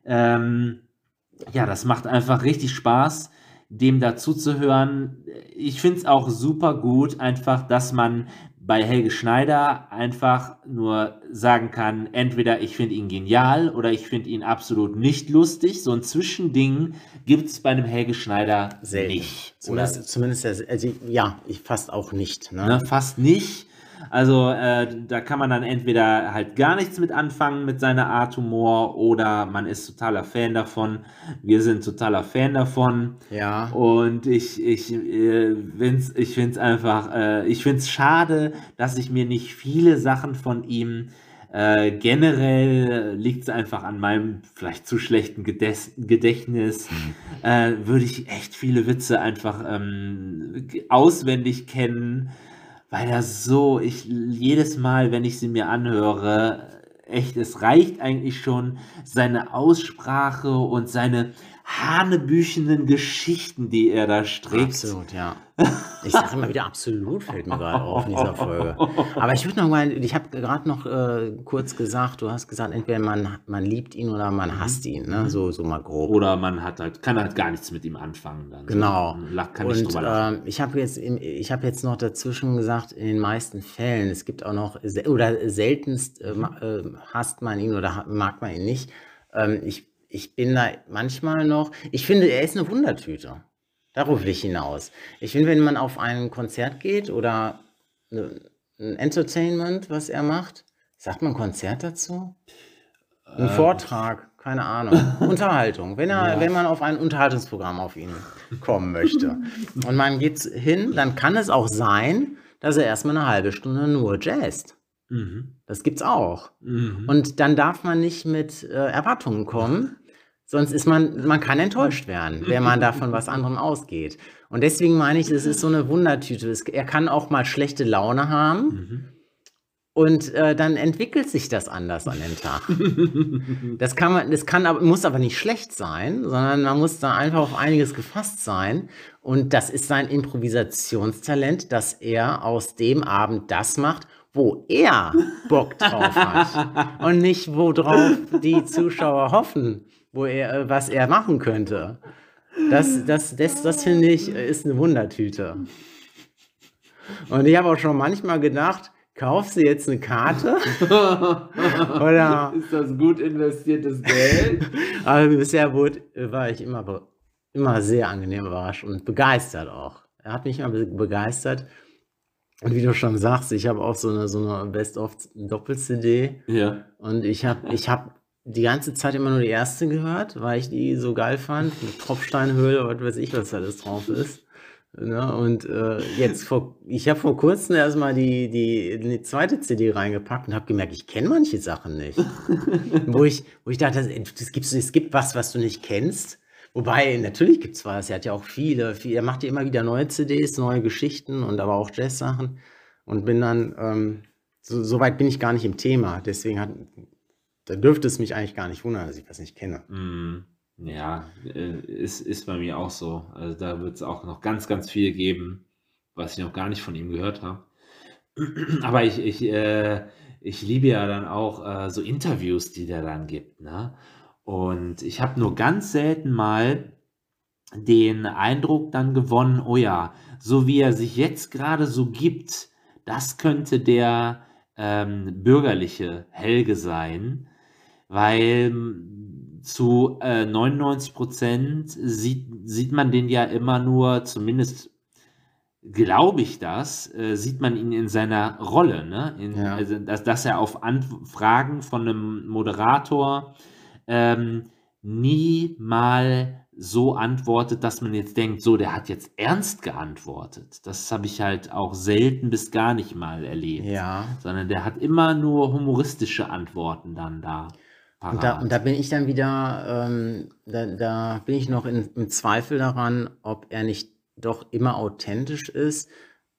Ähm, ja, das macht einfach richtig Spaß, dem dazu zu hören. Ich finde es auch super gut, einfach, dass man bei Helge Schneider einfach nur sagen kann, entweder ich finde ihn genial oder ich finde ihn absolut nicht lustig. So ein Zwischending gibt es bei einem Helge Schneider
Selten.
nicht. Oder
Zumindest, zumindest also, ja, ich fast auch nicht. Ne?
Ne, fast nicht. Also äh, da kann man dann entweder halt gar nichts mit anfangen mit seiner Art Humor oder man ist totaler Fan davon. Wir sind totaler Fan davon.
Ja.
Und ich, ich, äh, find's, ich finde es einfach, äh, ich finde es schade, dass ich mir nicht viele Sachen von ihm äh, generell liegt es einfach an meinem vielleicht zu schlechten Gedes Gedächtnis. Äh, würde ich echt viele Witze einfach ähm, auswendig kennen, weil er so, ich jedes Mal, wenn ich sie mir anhöre, echt, es reicht eigentlich schon seine Aussprache und seine hanebüchenen Geschichten, die er da strickt.
Absolut, ja. Ich sage immer wieder absolut, fällt mir gerade auf in dieser Folge. Aber ich würde noch mal, ich habe gerade noch äh, kurz gesagt, du hast gesagt, entweder man, man liebt ihn oder man hasst ihn, ne? so, so mal grob.
Oder man hat halt, kann halt gar nichts mit ihm anfangen. Dann.
Genau.
So, la- kann ich
Und ähm, ich habe jetzt, im- ich habe jetzt noch dazwischen gesagt, in den meisten Fällen, es gibt auch noch, oder seltenst äh, äh, hasst man ihn oder mag man ihn nicht. Ähm, ich, ich bin da manchmal noch, ich finde, er ist eine Wundertüte. Darauf will ich hinaus. Ich finde, wenn man auf ein Konzert geht oder ne- ein Entertainment, was er macht, sagt man Konzert dazu? Ein
Äh,
Vortrag. keine Ahnung, Unterhaltung. Wenn, er,
Ja.
wenn man auf ein Unterhaltungsprogramm auf ihn kommen möchte und man geht hin, dann kann es auch sein, dass er erstmal eine halbe Stunde nur jazzt.
Mhm.
Das gibt's auch.
Mhm.
Und dann darf man nicht mit äh, Erwartungen kommen, sonst ist man, man kann enttäuscht werden, wenn man da von was anderem ausgeht. Und deswegen meine ich, es ist so eine Wundertüte. Es, er kann auch mal schlechte Laune haben
Mhm.
und äh, dann entwickelt sich das anders an den Tag. Das kann man, das kann aber, muss aber nicht schlecht sein, sondern man muss da einfach auf einiges gefasst sein. Und das ist sein Improvisationstalent, dass er aus dem Abend das macht, wo er Bock drauf hat. Und nicht, worauf die Zuschauer hoffen, wo er, äh, was er machen könnte. Das, das, das, das finde ich, äh, ist eine Wundertüte. Und ich habe auch schon manchmal gedacht, kaufst du jetzt eine Karte? Oder
Ist das gut investiertes Geld?
aber bisher wurde, war ich immer, immer sehr angenehm überrascht und begeistert auch. Er hat mich immer be- begeistert. Und wie du schon sagst, ich habe auch so eine, so eine Best-of-Doppel-CD.
ja.
Und ich habe ich hab die ganze Zeit immer nur die erste gehört, weil ich die so geil fand. Mit Tropfsteinhöhle, was weiß ich, was da alles drauf ist. Ne? Und äh, jetzt vor, ich habe vor kurzem erstmal die, die, die zweite CD reingepackt und habe gemerkt, ich kenne manche Sachen nicht. wo, ich, wo ich dachte, es gibt, es gibt was, was du nicht kennst. Wobei, natürlich gibt es was. Er hat ja auch viele, viele. Er macht ja immer wieder neue CDs, neue Geschichten und aber auch Jazz-Sachen. Und bin dann, ähm, so, so weit bin ich gar nicht im Thema. Deswegen hat, da dürfte es mich eigentlich gar nicht wundern, dass ich das nicht kenne.
Mm, Ja, äh, ist, ist bei mir auch so. Also da wird es auch noch ganz, ganz viel geben, was ich noch gar nicht von ihm gehört habe. Aber ich, ich, äh, ich liebe ja dann auch äh, so Interviews, die der dann gibt. Ne? Und ich habe nur ganz selten mal den Eindruck dann gewonnen, oh ja, so wie er sich jetzt gerade so gibt, das könnte der ähm, bürgerliche Helge sein, weil mm, zu äh, 99 Prozent sieht, sieht man den ja immer nur, zumindest glaube ich das, äh, sieht man ihn in seiner Rolle, ne? In,
Ja.
also, dass, dass er auf Ant Fragen von einem Moderator ähm, nie mal so antwortet, dass man jetzt denkt, so, der hat jetzt ernst geantwortet. Das habe ich halt auch selten bis gar nicht mal erlebt.
Ja.
Sondern der hat immer nur humoristische Antworten dann da.
Und da,
parat.
und da bin ich dann wieder, ähm, da, da bin ich noch in, im Zweifel daran, ob er nicht doch immer authentisch ist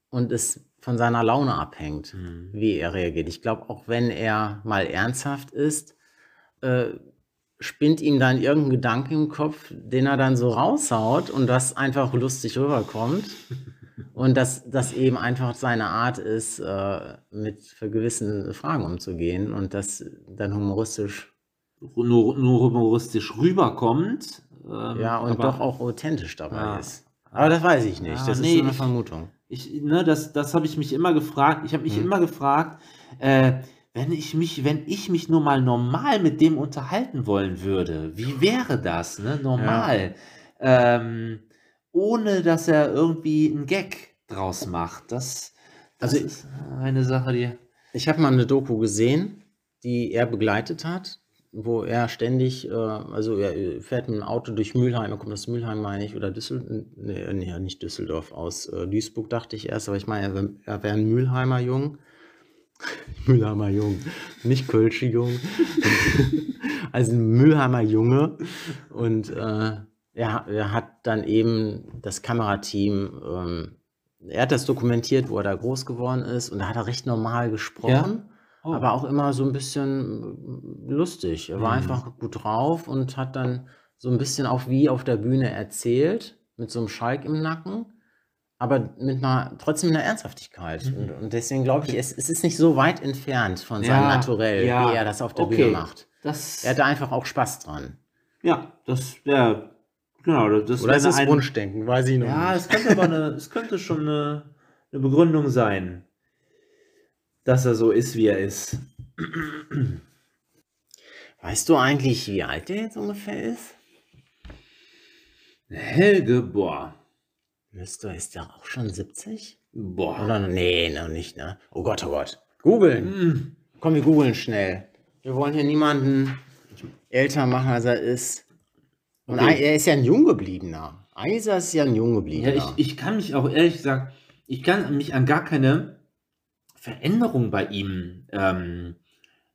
und es von seiner Laune abhängt,
Hm.
wie er reagiert. Ich glaube, auch wenn er mal ernsthaft ist, äh, spinnt ihm dann irgendein Gedanke im Kopf, den er dann so raushaut und das einfach lustig rüberkommt. Und dass das eben einfach seine Art ist, äh, mit gewissen Fragen umzugehen und das dann humoristisch
nur, nur humoristisch rüberkommt. ähm,
Ja, und
aber
doch auch authentisch dabei
Ja.
ist. Aber das weiß ich nicht.
Ja,
das
nee,
ist so eine
ich-
Vermutung.
Ich, ne, das, das habe ich mich immer gefragt. Ich habe mich
Mhm.
immer gefragt, äh, wenn ich mich, wenn ich mich nur mal normal mit dem unterhalten wollen würde, wie wäre das, ne? Normal. Ähm, ohne dass er irgendwie einen Gag draus macht. Das, das
Also-
ist eine Sache, die.
Ich habe mal eine Doku gesehen, die er begleitet hat, wo er ständig, äh, also er fährt mit dem Auto durch Mülheim, er kommt aus Mülheim, meine ich, oder Düsseldorf, nee, nee, nicht Düsseldorf, aus äh, Duisburg dachte ich erst, aber ich meine, er wär- wäre ein Mülheimer Jung. Mülheimer Jung, nicht Kölsche Jung. also ein Mülheimer Junge. Und äh, er, er hat dann eben das Kamerateam, ähm, er hat das dokumentiert, wo er da groß geworden ist und da hat er recht normal gesprochen.
Oh.
Aber auch immer so ein bisschen äh, lustig. Er war
Mhm.
einfach gut drauf und hat dann so ein bisschen auch wie auf der Bühne erzählt, mit so einem Schalk im Nacken, aber mit einer, trotzdem mit einer Ernsthaftigkeit.
Mhm.
Und, und deswegen glaube ich, es, es ist nicht so weit entfernt von seinem
Ja,
Naturell,
ja,
wie er das auf der
okay.
Bühne macht.
das,
Er hat da einfach auch Spaß dran.
ja, das, ja, genau. Das
Oder ist
wäre
es
ein-
Wunschdenken? Weiß ich noch
Ja,
nicht.
es könnte aber eine, es könnte schon eine, eine Begründung sein, dass er so ist, wie er ist.
Weißt du eigentlich, wie alt der jetzt ungefähr ist?
Helge, boah.
Müsste, ist der auch schon 70?
Boah.
Oder nee, noch nicht, ne? Oh Gott, oh Gott. Googeln.
Hm.
Komm, wir googeln schnell. Wir wollen hier niemanden älter machen, als er ist. Und
Okay.
er ist ja ein jung gebliebener. Eigentlich ist er ja ein jung gebliebener.
Ja, ich, ich kann mich auch ehrlich gesagt, ich kann mich an gar keine Veränderung bei ihm ähm,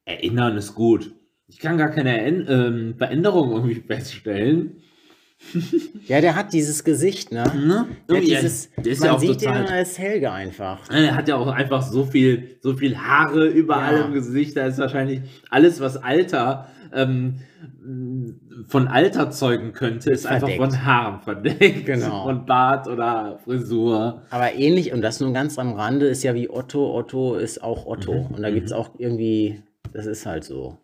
erinnern, ist gut. Ich kann gar keine Än- ähm, Veränderung irgendwie feststellen.
ja, der hat dieses Gesicht, ne?
Ne?
Der
Irgendwie,
dieses,
der ist
man
ja auch
sieht
total.
den als Helge einfach.
Er hat ja auch einfach so viel, so viel Haare überall
Ja.
im Gesicht. Da ist wahrscheinlich alles, was Alter ähm, von Alter zeugen könnte, ist einfach
Verdeckt.
von Haaren verdeckt.
Genau.
Von Bart oder Frisur.
Aber ähnlich, und das nur ganz am Rande, ist ja wie Otto. Otto ist auch Otto.
Mhm,
Und da gibt es auch irgendwie, das ist halt so.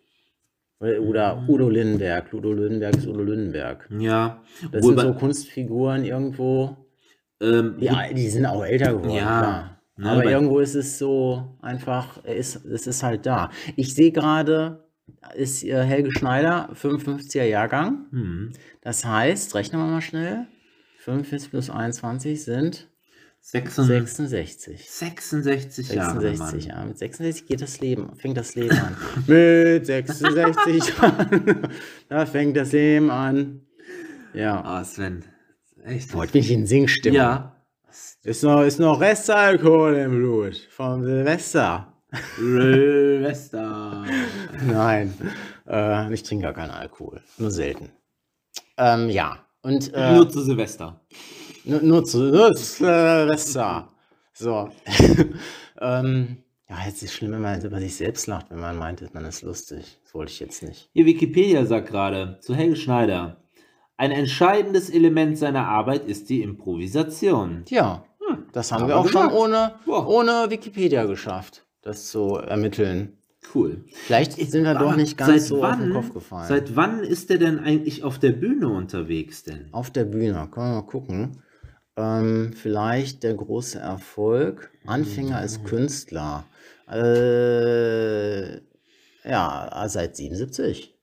Oder-
Mhm.
Udo Lindenberg. Udo Lindenberg ist Udo Lindenberg.
Ja.
Das sind so Kunstfiguren irgendwo.
ähm,
Die, die sind auch älter geworden,
Ja, ne,
Aber irgendwo ist es so einfach, er ist, es ist halt da. Ich sehe gerade, ist äh, Helge Schneider, 55er Jahrgang.
hm,
Das heißt, rechnen wir mal schnell. 45 plus 21 sind
66,
66.
66 Jahre.
66,
Mann.
ja. Mit 66 geht das Leben, fängt das Leben an. Mit 66 Jahren, da fängt das Leben an. Ja.
Ah, Sven. Echt?
Heute bin ich in Singstimmung.
Ja.
Ist noch, ist noch Restalkohol im Blut vom Silvester.
Silvester.
Nein, äh, ich trinke gar keinen Alkohol. Nur selten. Ähm, ja, und äh,
Nur zu Silvester.
Nur, nur zu zu Silvester. So. ähm, ja, jetzt ist es schlimm, wenn man über sich selbst lacht, wenn man meint, man ist lustig. Das wollte ich jetzt nicht.
Hier Wikipedia sagt gerade zu Helge Schneider. Ein entscheidendes Element seiner Arbeit ist die Improvisation.
Ja, das haben wir auch schon
gesagt.
ohne, ohne Wikipedia geschafft, das zu ermitteln.
Cool.
Vielleicht sind wir doch nicht ganz so auf den Kopf gefallen.
Seit wann ist er denn eigentlich auf der Bühne unterwegs denn?
Auf der Bühne, können wir mal gucken. Ähm, vielleicht der große Erfolg. Anfänger als Künstler. Äh, ja, seit 77.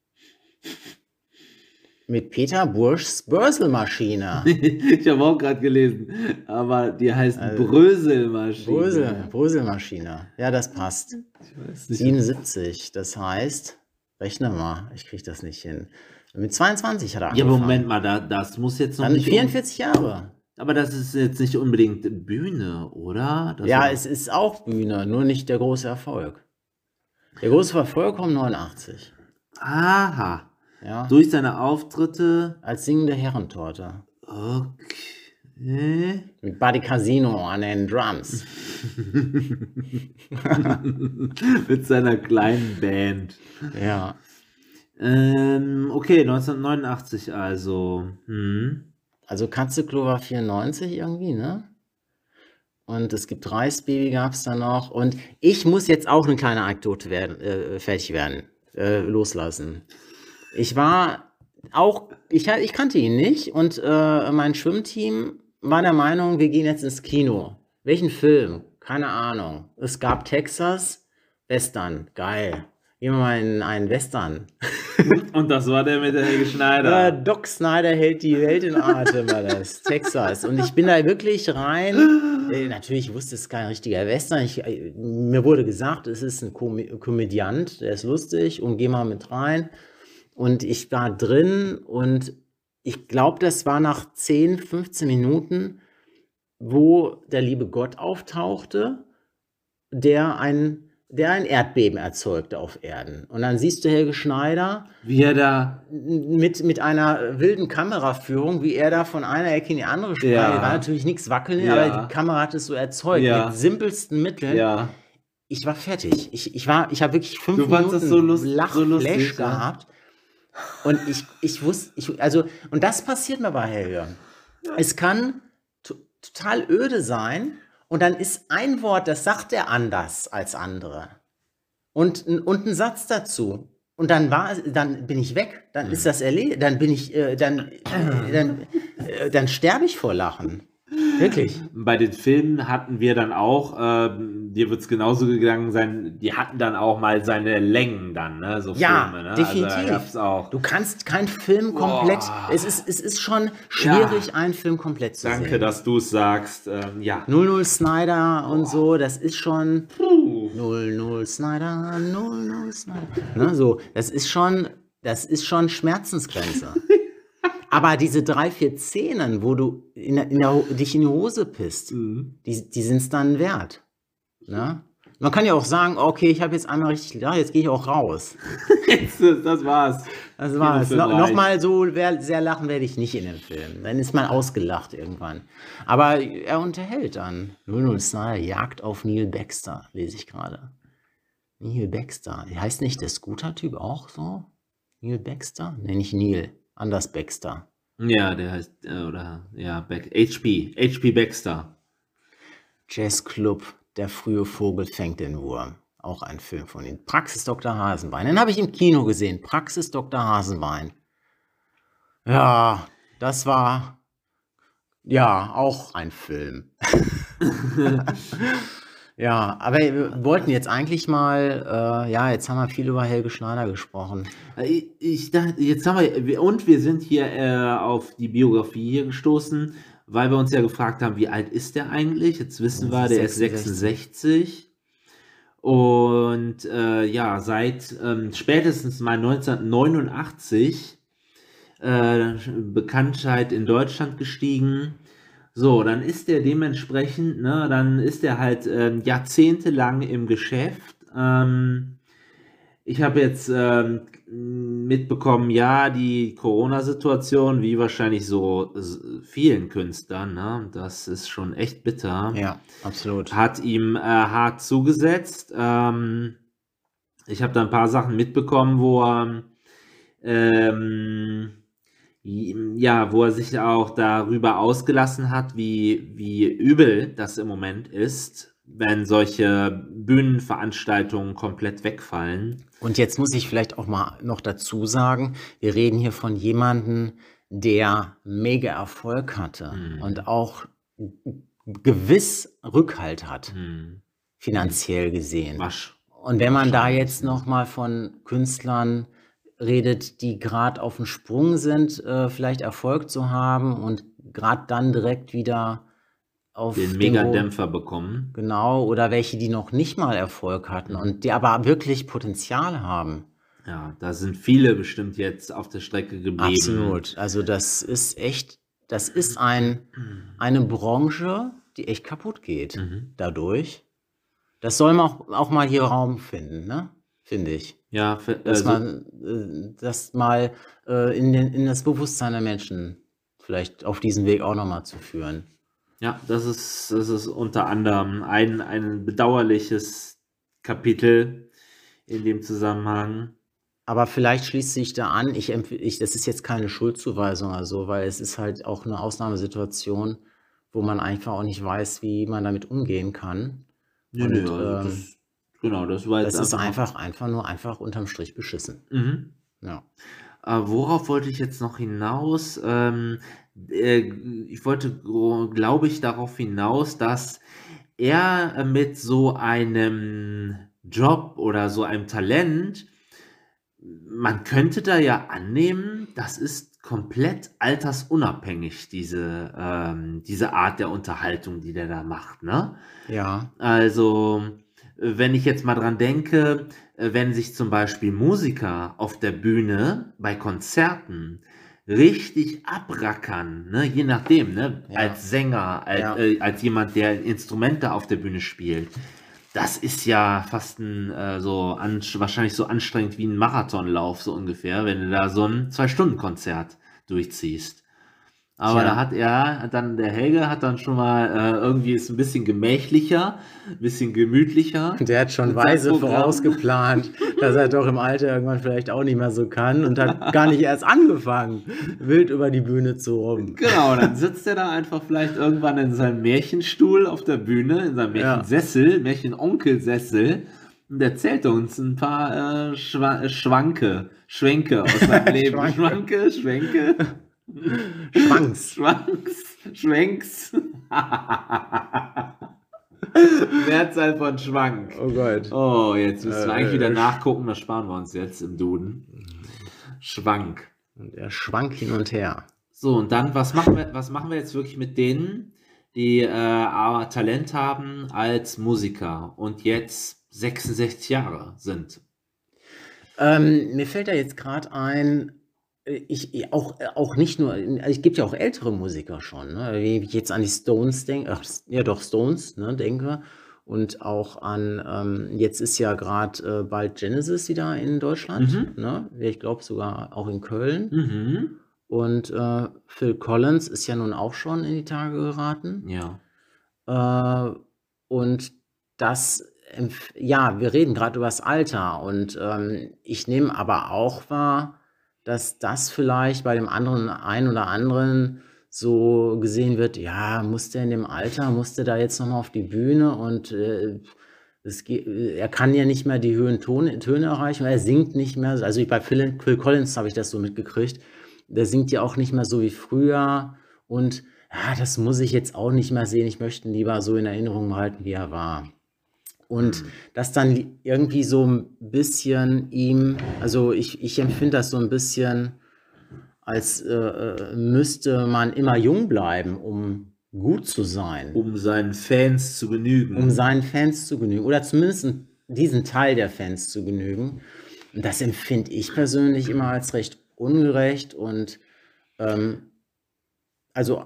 Mit Peter Burschs Börselmaschine.
ich habe auch gerade gelesen, aber die heißt Bröselmaschine.
Brösel, Bröselmaschine. Ja, das passt.
Ich weiß nicht.
77. Das heißt, rechne mal, ich kriege das nicht hin. Mit 22 hat er
Ja,
angefangen.
aber Moment mal, da, das muss jetzt noch
Dann
nicht.
44 Jahre.
Aber das ist jetzt nicht unbedingt Bühne, oder? Das
Ja,
war-
es ist auch Bühne, nur nicht der große Erfolg. Der große Erfolg kommt 89.
Aha.
Ja,
Durch seine Auftritte.
als singende Herrentorte.
Okay.
Mit Buddy Casino an den Drums.
Mit seiner kleinen Band.
Ja.
Ähm, okay, 1989 also. Hm.
Also Katzeklo war 94 irgendwie, ne? Und es gibt Reisbaby gab es da noch. Und ich muss jetzt auch eine kleine Anekdote werden, äh, fertig werden, äh, loslassen. Ich war auch, ich, ich kannte ihn nicht und äh, mein Schwimmteam war der Meinung, wir gehen jetzt ins Kino. Welchen Film? Keine Ahnung. Es gab Texas, Western, geil. Gehen wir mal in einen Western.
Und das war der mit der Helge Schneider.
Ja, Doc Snyder hält die Welt in Atem, war das. Texas. Und ich bin da wirklich rein. Äh, natürlich wusste es kein richtiger Western. Ich, äh, mir wurde gesagt, es ist ein Kom Komödiant, der ist lustig und geh mal mit rein. Und ich war drin und ich glaube, das war nach 10, 15 Minuten, wo der liebe Gott auftauchte, der ein, der ein Erdbeben erzeugte auf Erden. Und dann siehst du Helge Schneider
Wie er da.
mit, mit einer wilden Kameraführung, wie er da von einer Ecke in die andere sprang.
Ja.
War natürlich nichts wackeln,
Ja.
aber die Kamera hat es so erzeugt,
Ja.
mit simpelsten Mitteln.
Ja.
Ich war fertig. Ich, ich war, ich habe wirklich fünf
Du
Minuten
so lust-
Lachflash
so lustig,
gehabt. Und ich, ich wusste, ich, also, und das passiert mir bei Helge. Es kann to total öde sein und dann ist ein Wort, das sagt er anders als andere. Und, und ein Satz dazu. Und dann war, dann bin ich weg. Dann ist das erledigt. Dann bin ich, äh, dann, äh, dann, äh, dann sterbe ich vor Lachen. Wirklich.
Bei den Filmen hatten wir dann auch, ähm, dir wird es genauso gegangen sein, die hatten dann auch mal seine Längen dann, ne? So
Ja,
Filme, ne?
definitiv.
Also, da gab's auch.
Du kannst keinen Film komplett. Es ist, es ist schon schwierig, einen Film komplett zu
Danke,
sehen.
dass du es sagst. Ähm, ja.
00 Snyder und so, das ist schon.
Puh.
00 Snyder, 00 Snyder. Ne, so, das ist schon. das ist schon Schmerzensgrenze. Aber diese drei, vier Szenen, wo du in der, in der, dich in die Hose pisst,
Mhm.
die, die sind es dann wert. Ne? Man kann ja auch sagen, okay, ich habe jetzt einmal richtig gelacht, jetzt gehe ich auch raus.
Das war's.
Das war's. No. Nochmal so sehr lachen werde ich nicht in dem Film. Dann ist man ausgelacht irgendwann. Aber er unterhält dann. 007 Jagd auf Neil Baxter, lese ich gerade. Neil Baxter. Heißt nicht der Scooter-Typ auch so? Neil Baxter? Nee, nicht Neil. Anders Baxter.
Ja, der heißt, äh, oder, ja, Beck, HP, HP Baxter.
Jazzclub, der frühe Vogel fängt den Wurm. Auch ein Film von ihm. Praxis Dr. Hasenbein. Den habe ich im Kino gesehen. Praxis Dr. Hasenbein. Ja, das war ja auch ein Film. ja, aber wir wollten jetzt eigentlich mal, äh, ja, jetzt haben wir viel über Helge Schneider gesprochen.
Ich, ich dachte, jetzt haben wir, und wir sind hier äh, auf die Biografie hier gestoßen, weil wir uns ja gefragt haben, wie alt ist der eigentlich? Jetzt wissen wir, der ist 66. Und äh, ja, seit ähm, spätestens mal 1989 äh, Bekanntheit in Deutschland gestiegen. So, dann ist der dementsprechend, ne, dann ist er halt ähm, jahrzehntelang im Geschäft. Ähm, ich habe jetzt ähm, mitbekommen, ja, die Corona-Situation, wie wahrscheinlich so vielen Künstlern, ne, das ist schon echt bitter
Ja, absolut.
hat ihm äh, hart zugesetzt. Ähm, ich habe da ein paar Sachen mitbekommen, wo er, ähm, ja, wo er sich auch darüber ausgelassen hat, wie, wie übel das im Moment ist, wenn solche Bühnenveranstaltungen komplett wegfallen.
Und jetzt muss ich vielleicht auch mal noch dazu sagen, wir reden hier von jemandem, der mega Erfolg hatte
Mhm.
und auch gewiss Rückhalt hat,
Hm.
finanziell gesehen.
Wasch.
Und wenn man da jetzt
ne?
noch mal von Künstlern redet, die gerade auf dem Sprung sind, äh, vielleicht Erfolg zu haben und gerade dann direkt wieder auf
Den Megadämpfer bekommen.
Genau, oder welche, die noch nicht mal Erfolg hatten und die aber wirklich Potenzial haben.
Ja, da sind viele bestimmt jetzt auf der Strecke geblieben.
Absolut. Also das ist echt, das ist ein, eine Branche, die echt kaputt geht
Mhm.
dadurch. Das soll man auch, auch mal hier Raum finden, ne? Finde ich.
Ja, für,
Dass
also,
man äh, das mal äh, in, den, in das Bewusstsein der Menschen vielleicht auf diesen Weg auch nochmal zu führen.
Ja, das ist, das ist unter anderem ein, ein bedauerliches Kapitel in dem Zusammenhang.
Aber vielleicht schließt sich da an, ich, ich, das ist jetzt keine Schuldzuweisung oder so, weil es ist halt auch eine Ausnahmesituation, wo man einfach auch nicht weiß, wie man damit umgehen kann.
Nö,
Und,
nö, also
ähm,
das, genau, das war jetzt
Das ist
einfach.
einfach, einfach nur einfach unterm Strich beschissen.
Mhm.
Ja.
Äh, worauf wollte ich jetzt noch hinaus? Ähm, äh, ich wollte, glaube ich, darauf hinaus, dass er mit so einem Job oder so einem Talent, man könnte da ja annehmen, das ist komplett altersunabhängig, diese, ähm, diese Art der Unterhaltung, die der da macht, ne?
Ja.
Also, wenn ich jetzt mal dran denke, äh, wenn sich zum Beispiel Musiker auf der Bühne bei Konzerten richtig abrackern, ne, je nachdem, ne,
Ja.
als Sänger, als,
Ja.
äh, als jemand, der Instrumente auf der Bühne spielt, das ist ja fast ein, äh, so an, wahrscheinlich so anstrengend wie ein Marathonlauf, so ungefähr, wenn du da so ein Zwei-Stunden-Konzert durchziehst. Aber
Tja.
da hat er, dann der Helge hat dann schon mal äh, irgendwie ist ein bisschen gemächlicher, ein bisschen gemütlicher.
Der hat schon weise vorausgeplant, dass er doch im Alter irgendwann vielleicht auch nicht mehr so kann und hat gar nicht erst angefangen, wild über die Bühne zu rum.
Genau, dann sitzt er da einfach vielleicht irgendwann in seinem Märchenstuhl auf der Bühne, in seinem
Ja.
Märchensessel, Märchenonkelsessel und erzählt uns ein paar äh, Schwa Schwanke, Schwenke aus seinem Leben.
Schwanke.
Schwanke, Schwenke,
Schwanks.
Schwanks, Schwenks. Mehrzahl von Schwank.
Oh Gott.
Oh, jetzt müssen wir
Äh,
eigentlich wieder nachgucken, das sparen wir uns jetzt im Duden. Schwank.
Und er schwankt hin und her.
So, und dann, was machen wir, was machen wir jetzt wirklich mit denen, die äh, Talent haben als Musiker und jetzt 66 Jahre sind?
Ähm, mir fällt da jetzt gerade ein, ich, auch, äh, auch nicht nur, also es gibt ja auch ältere Musiker schon, ne? Wie ich jetzt an die Stones denke, ach, ja doch, Stones, ne, denke. Und auch an, ähm, jetzt ist ja gerade äh, bald Genesis wieder in Deutschland,
Mhm.
ne? Ich glaube sogar auch in Köln.
Mhm.
Und äh, Phil Collins ist ja nun auch schon in die Tage geraten.
Ja.
Äh, und das, ja, wir reden gerade über das Alter und ähm, ich nehme aber auch wahr, dass das vielleicht bei dem anderen einen oder anderen so gesehen wird, ja, muss der in dem Alter, muss der da jetzt nochmal auf die Bühne und äh, es geht, er kann ja nicht mehr die höhen Tone, Töne erreichen, er singt nicht mehr. Also bei Phil, Phil Collins habe ich das so mitgekriegt. Der singt ja auch nicht mehr so wie früher und ja, das muss ich jetzt auch nicht mehr sehen. Ich möchte ihn lieber so in Erinnerung halten, wie er war. Und das dann irgendwie so ein bisschen ihm, also ich, ich empfinde das so ein bisschen, als äh, äh, müsste man immer jung bleiben, um gut zu sein,
Um seinen Fans zu genügen.
um seinen Fans zu genügen oder zumindest diesen Teil der Fans zu genügen. Und das empfinde ich persönlich immer als recht ungerecht und ähm, also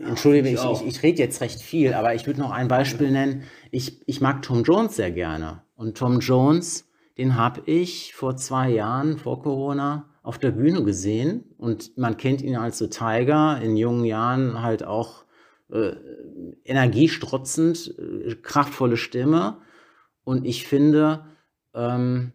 entschuldige,
ich
ich, ich rede jetzt recht viel, aber ich würde noch ein Beispiel nennen. Ich, ich mag Tom Jones sehr gerne. Und Tom Jones, den habe ich vor zwei Jahren, vor Corona, auf der Bühne gesehen. Und man kennt ihn als so Tiger, in jungen Jahren halt auch äh, energiestrotzend, äh, kraftvolle Stimme. Und ich finde, ähm,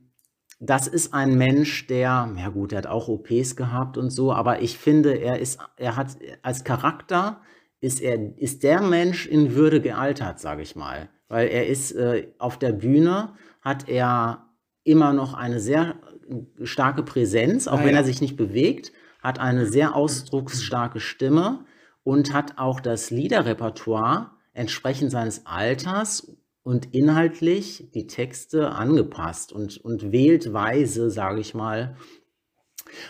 das ist ein Mensch, der, ja gut, der hat auch OPs gehabt und so, aber ich finde, er ist, er hat als Charakter ist er, ist der Mensch in Würde gealtert, sage ich mal. Weil er ist äh, auf der Bühne, hat er immer noch eine sehr starke Präsenz, auch
Ah,
wenn
ja.
er sich nicht bewegt, hat eine sehr ausdrucksstarke Stimme und hat auch das Liederrepertoire entsprechend seines Alters und inhaltlich die Texte angepasst und, und wählt weise, sage ich mal.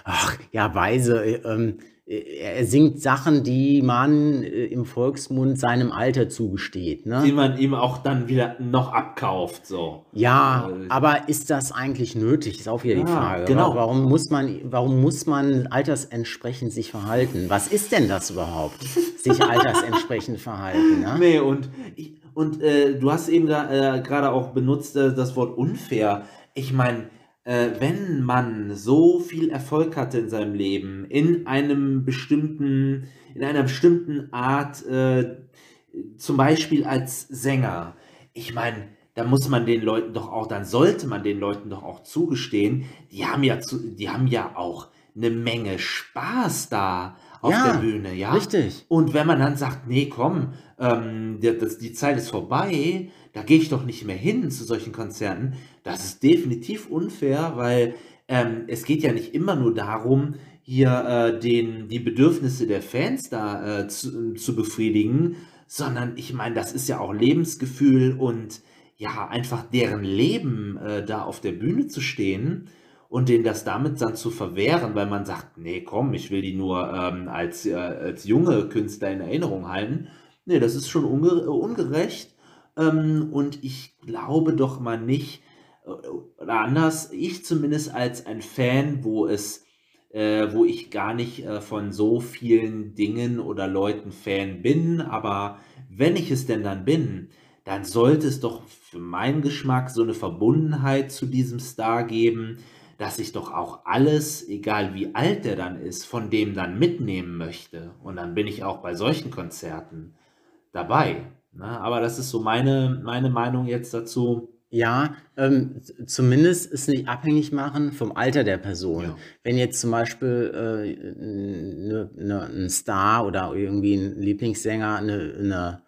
Ach, ja, weise. äh, Ähm, äh, er singt Sachen, die man äh, im Volksmund seinem Alter zugesteht.
die
Ne?
man ihm auch dann wieder noch abkauft. So.
Ja,
Äh,
aber ist das eigentlich nötig? Ist auch wieder die
Ja,
Frage.
genau.
Wa- Warum muss man, warum muss man altersentsprechend sich verhalten? Was ist denn das überhaupt? Sich altersentsprechend verhalten? Ne?
Nee, und, ich, und äh, du hast eben da, äh, gerade auch benutzt äh, das Wort unfair. Ich meine, äh, wenn man so viel Erfolg hatte in seinem Leben, in einem bestimmten, in einer bestimmten Art, äh, zum Beispiel als Sänger, ich meine, da muss man den Leuten doch auch, dann sollte man den Leuten doch auch zugestehen, die haben ja, zu, die haben ja auch eine Menge Spaß da auf
Ja,
der Bühne, ja.
Richtig.
Und wenn man dann sagt, nee, komm, ähm, der, das, die Zeit ist vorbei, da gehe ich doch nicht mehr hin zu solchen Konzerten, das ist definitiv unfair, weil ähm, es geht ja nicht immer nur darum, hier äh, den, die Bedürfnisse der Fans da äh, zu, zu befriedigen, sondern ich meine, das ist ja auch Lebensgefühl und ja, einfach deren Leben äh, da auf der Bühne zu stehen und denen das damit dann zu verwehren, weil man sagt, nee, komm, ich will die nur ähm, als, äh, als junge Künstler in Erinnerung halten. Nee, das ist schon unge äh, ungerecht. Ähm, und ich glaube doch mal nicht, äh, oder anders, ich zumindest als ein Fan, wo es, äh, wo ich gar nicht äh, von so vielen Dingen oder Leuten Fan bin, aber wenn ich es denn dann bin, dann sollte es doch für meinen Geschmack so eine Verbundenheit zu diesem Star geben, dass ich doch auch alles, egal wie alt der dann ist, von dem dann mitnehmen möchte. Und dann bin ich auch bei solchen Konzerten dabei. Ne? Aber das ist so meine, meine Meinung jetzt dazu.
Ja, ähm, zumindest es nicht abhängig machen vom Alter der Person.
Ja.
Wenn jetzt zum Beispiel äh, ne, ne, ein Star oder irgendwie ein Lieblingssänger eine, eine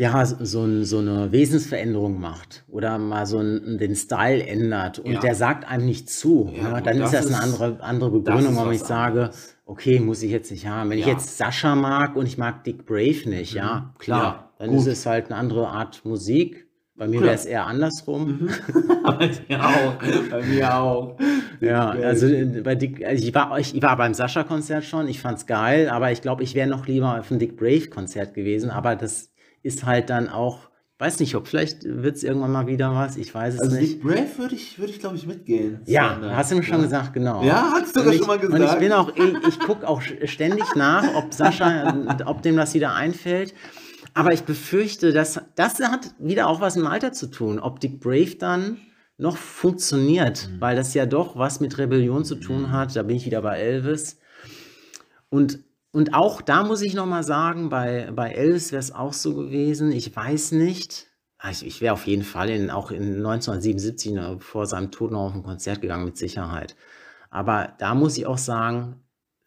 ja, so, ein, so eine Wesensveränderung macht oder mal so einen, den Style ändert und
Ja.
der sagt einem nicht zu,
Ja,
ne,
gut,
dann
das
ist das eine andere, andere Begründung, warum ich sage,
anderes.
okay, muss ich jetzt nicht haben. Wenn ich
Ja.
jetzt Sascha mag und ich mag Dick Brave nicht, ja, klar,
Ja,
dann
gut.
ist es halt eine andere Art Musik. Bei mir wäre es eher andersrum.
bei dir auch. Bei mir auch.
Ja, also äh, bei Dick, also ich war, ich war beim Sascha-Konzert schon, ich fand's geil, aber ich glaube, ich wäre noch lieber auf ein Dick Brave-Konzert gewesen, aber das ist halt dann auch weiß nicht, ob vielleicht wird es irgendwann mal wieder was, ich weiß es
Also
nicht.
Dick Brave würde ich, würde ich glaube ich, mitgehen.
Ja,
Sander.
hast du mir schon
ja.
gesagt, genau.
Ja, hast du
Und
das
ich,
schon mal
Und ich
gesagt?
bin auch, ich, ich gucke auch ständig nach, ob Sascha, ob dem das wieder einfällt. Aber ich befürchte, dass das hat wieder auch was im Alter zu tun, ob Dick Brave dann noch funktioniert,
Mhm.
weil das ja doch was mit Rebellion zu tun hat. Da bin ich wieder bei Elvis. Und, und auch da muss ich nochmal sagen, bei, bei Elvis wäre es auch so gewesen, ich weiß nicht, Ah, ich, ich wäre auf jeden Fall in, auch in 1977 ne, vor seinem Tod noch auf ein Konzert gegangen, mit Sicherheit. Aber da muss ich auch sagen,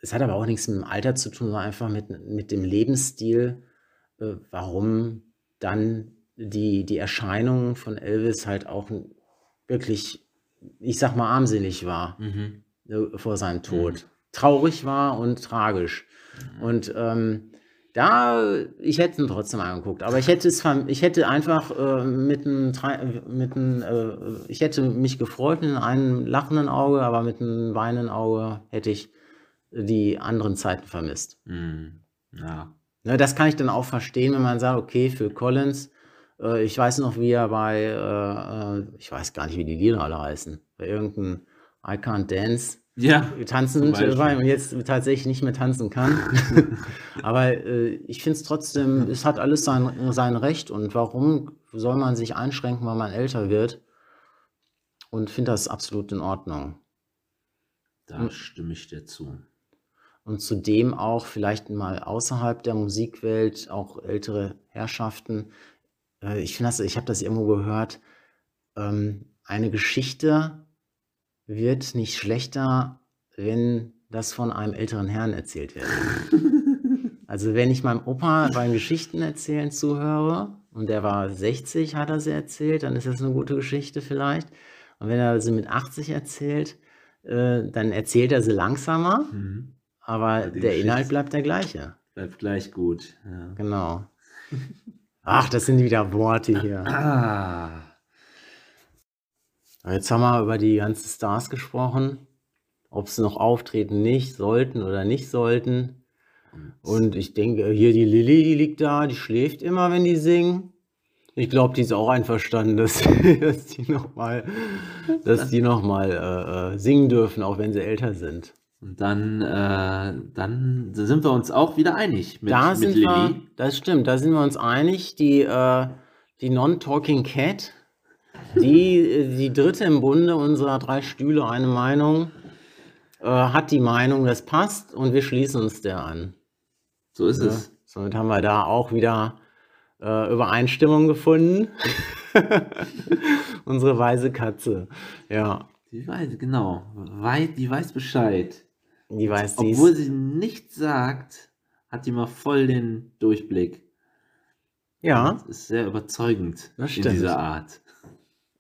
es hat aber auch nichts mit dem Alter zu tun, sondern einfach mit, mit dem Lebensstil, äh, warum dann die, die Erscheinung von Elvis halt auch wirklich, ich sag mal, armselig war
Mhm.
äh, vor seinem Tod. Traurig war und tragisch. Und ähm, da, ich hätte ihn trotzdem angeguckt, aber ich hätte es, ich hätte einfach äh, mit einem, mit einem äh, ich hätte mich gefreut mit einem lachenden Auge, aber mit einem weinenden Auge hätte ich die anderen Zeiten vermisst.
Mhm. Ja.
Ne, das kann ich dann auch verstehen, wenn man sagt, okay, Phil Collins, äh, ich weiß noch, wie er bei, äh, äh, ich weiß gar nicht, wie die Lieder alle heißen, bei irgendeinem I Can't Dance
Ja.
tanzen
Zum Beispiel.
war und jetzt tatsächlich nicht mehr tanzen kann. Aber äh, ich finde es trotzdem, es hat alles sein, sein Recht und warum soll man sich einschränken, weil man älter wird? Und finde das absolut in Ordnung.
Da stimme ich dir zu.
Und zudem auch vielleicht mal außerhalb der Musikwelt auch ältere Herrschaften. Äh, ich finde das, ich habe das irgendwo gehört. Ähm, eine Geschichte wird nicht schlechter, wenn das von einem älteren Herrn erzählt wird. Also wenn ich meinem Opa beim Geschichten erzählen zuhöre und der war 60, hat er sie erzählt, dann ist das eine gute Geschichte vielleicht. Und wenn er sie mit 80 erzählt, äh, dann erzählt er sie langsamer,
Mhm.
aber
die
der Inhalt bleibt der gleiche.
Bleibt gleich gut. Ja.
Genau. Ach, das sind wieder Worte hier.
Ah.
Jetzt haben wir über die ganzen Stars gesprochen, ob sie noch auftreten nicht sollten oder nicht sollten. Und ich denke, hier die Lilly, die liegt da, die schläft immer, wenn die singen. Ich glaube, die ist auch einverstanden, dass, dass die nochmal dass die noch mal, äh, äh, singen dürfen, auch wenn sie älter sind.
Und dann, äh, dann sind wir uns auch wieder einig mit,
da
mit Lilly.
wir, das stimmt, da sind wir uns einig. Die, äh, die Non-Talking Cat, die, die dritte im Bunde unserer drei Stühle, eine Meinung, äh, hat die Meinung, das passt und wir schließen uns der an.
So ist
Ja,
es.
somit haben wir da auch wieder äh, Übereinstimmung gefunden. Unsere weise Katze. Ja,
Die weiß, genau. Wei die weiß Bescheid.
die weiß dies.
Obwohl sie nichts sagt, hat die mal voll den Durchblick.
Ja,
Das ist sehr überzeugend
Das
in dieser Art.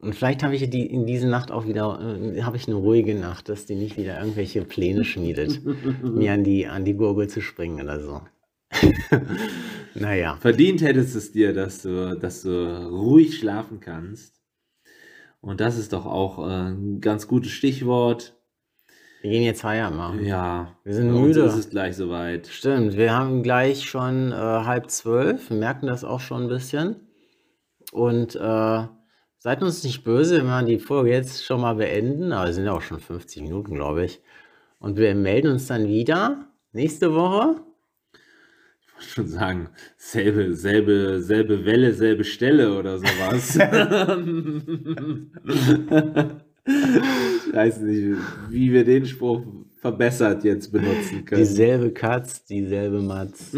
Und vielleicht habe ich die in dieser Nacht auch wieder, äh, habe ich eine ruhige Nacht, dass die nicht wieder irgendwelche Pläne schmiedet, mir an die, an die Gurgel zu springen oder so. naja.
Verdient hättest es dir, dass du, dass du ruhig schlafen kannst. Und das ist doch auch äh, ein ganz gutes Stichwort.
Wir gehen jetzt Feierabend machen.
Ja,
Wir sind
bei uns
müde.
ist es gleich soweit.
Stimmt, wir haben gleich schon äh, halb zwölf. Wir merken das auch schon ein bisschen. Und äh, seid uns nicht böse, wenn wir die Folge jetzt schon mal beenden. Aber es sind ja auch schon 50 Minuten, glaube ich. Und wir melden uns dann wieder nächste Woche.
Ich wollte schon sagen, selbe, selbe, selbe Welle, selbe Stelle oder sowas. ich weiß nicht, wie wir den Spruch verbessert jetzt benutzen können.
Dieselbe Katz, dieselbe Matz.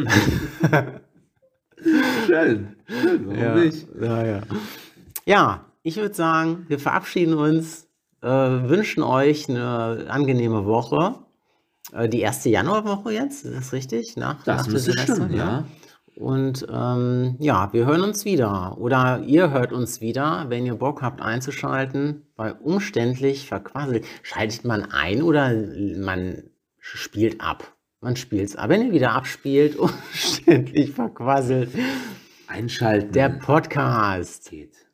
Schön. Schön, warum
ja,
nicht?
ja, ja. ja, ich würde sagen, wir verabschieden uns, äh, wünschen euch eine angenehme Woche. Äh, die erste Januarwoche jetzt, ist das richtig? Nach,
Das
nach der
müsste stimmen, ja.
Und ähm, ja, wir hören uns wieder. Oder ihr hört uns wieder, wenn ihr Bock habt einzuschalten. Bei umständlich verquasselt. Schaltet man ein oder man spielt ab? Man spielt's ab. Wenn ihr wieder abspielt, umständlich verquasselt.
Einschalten.
Der Podcast.
geht.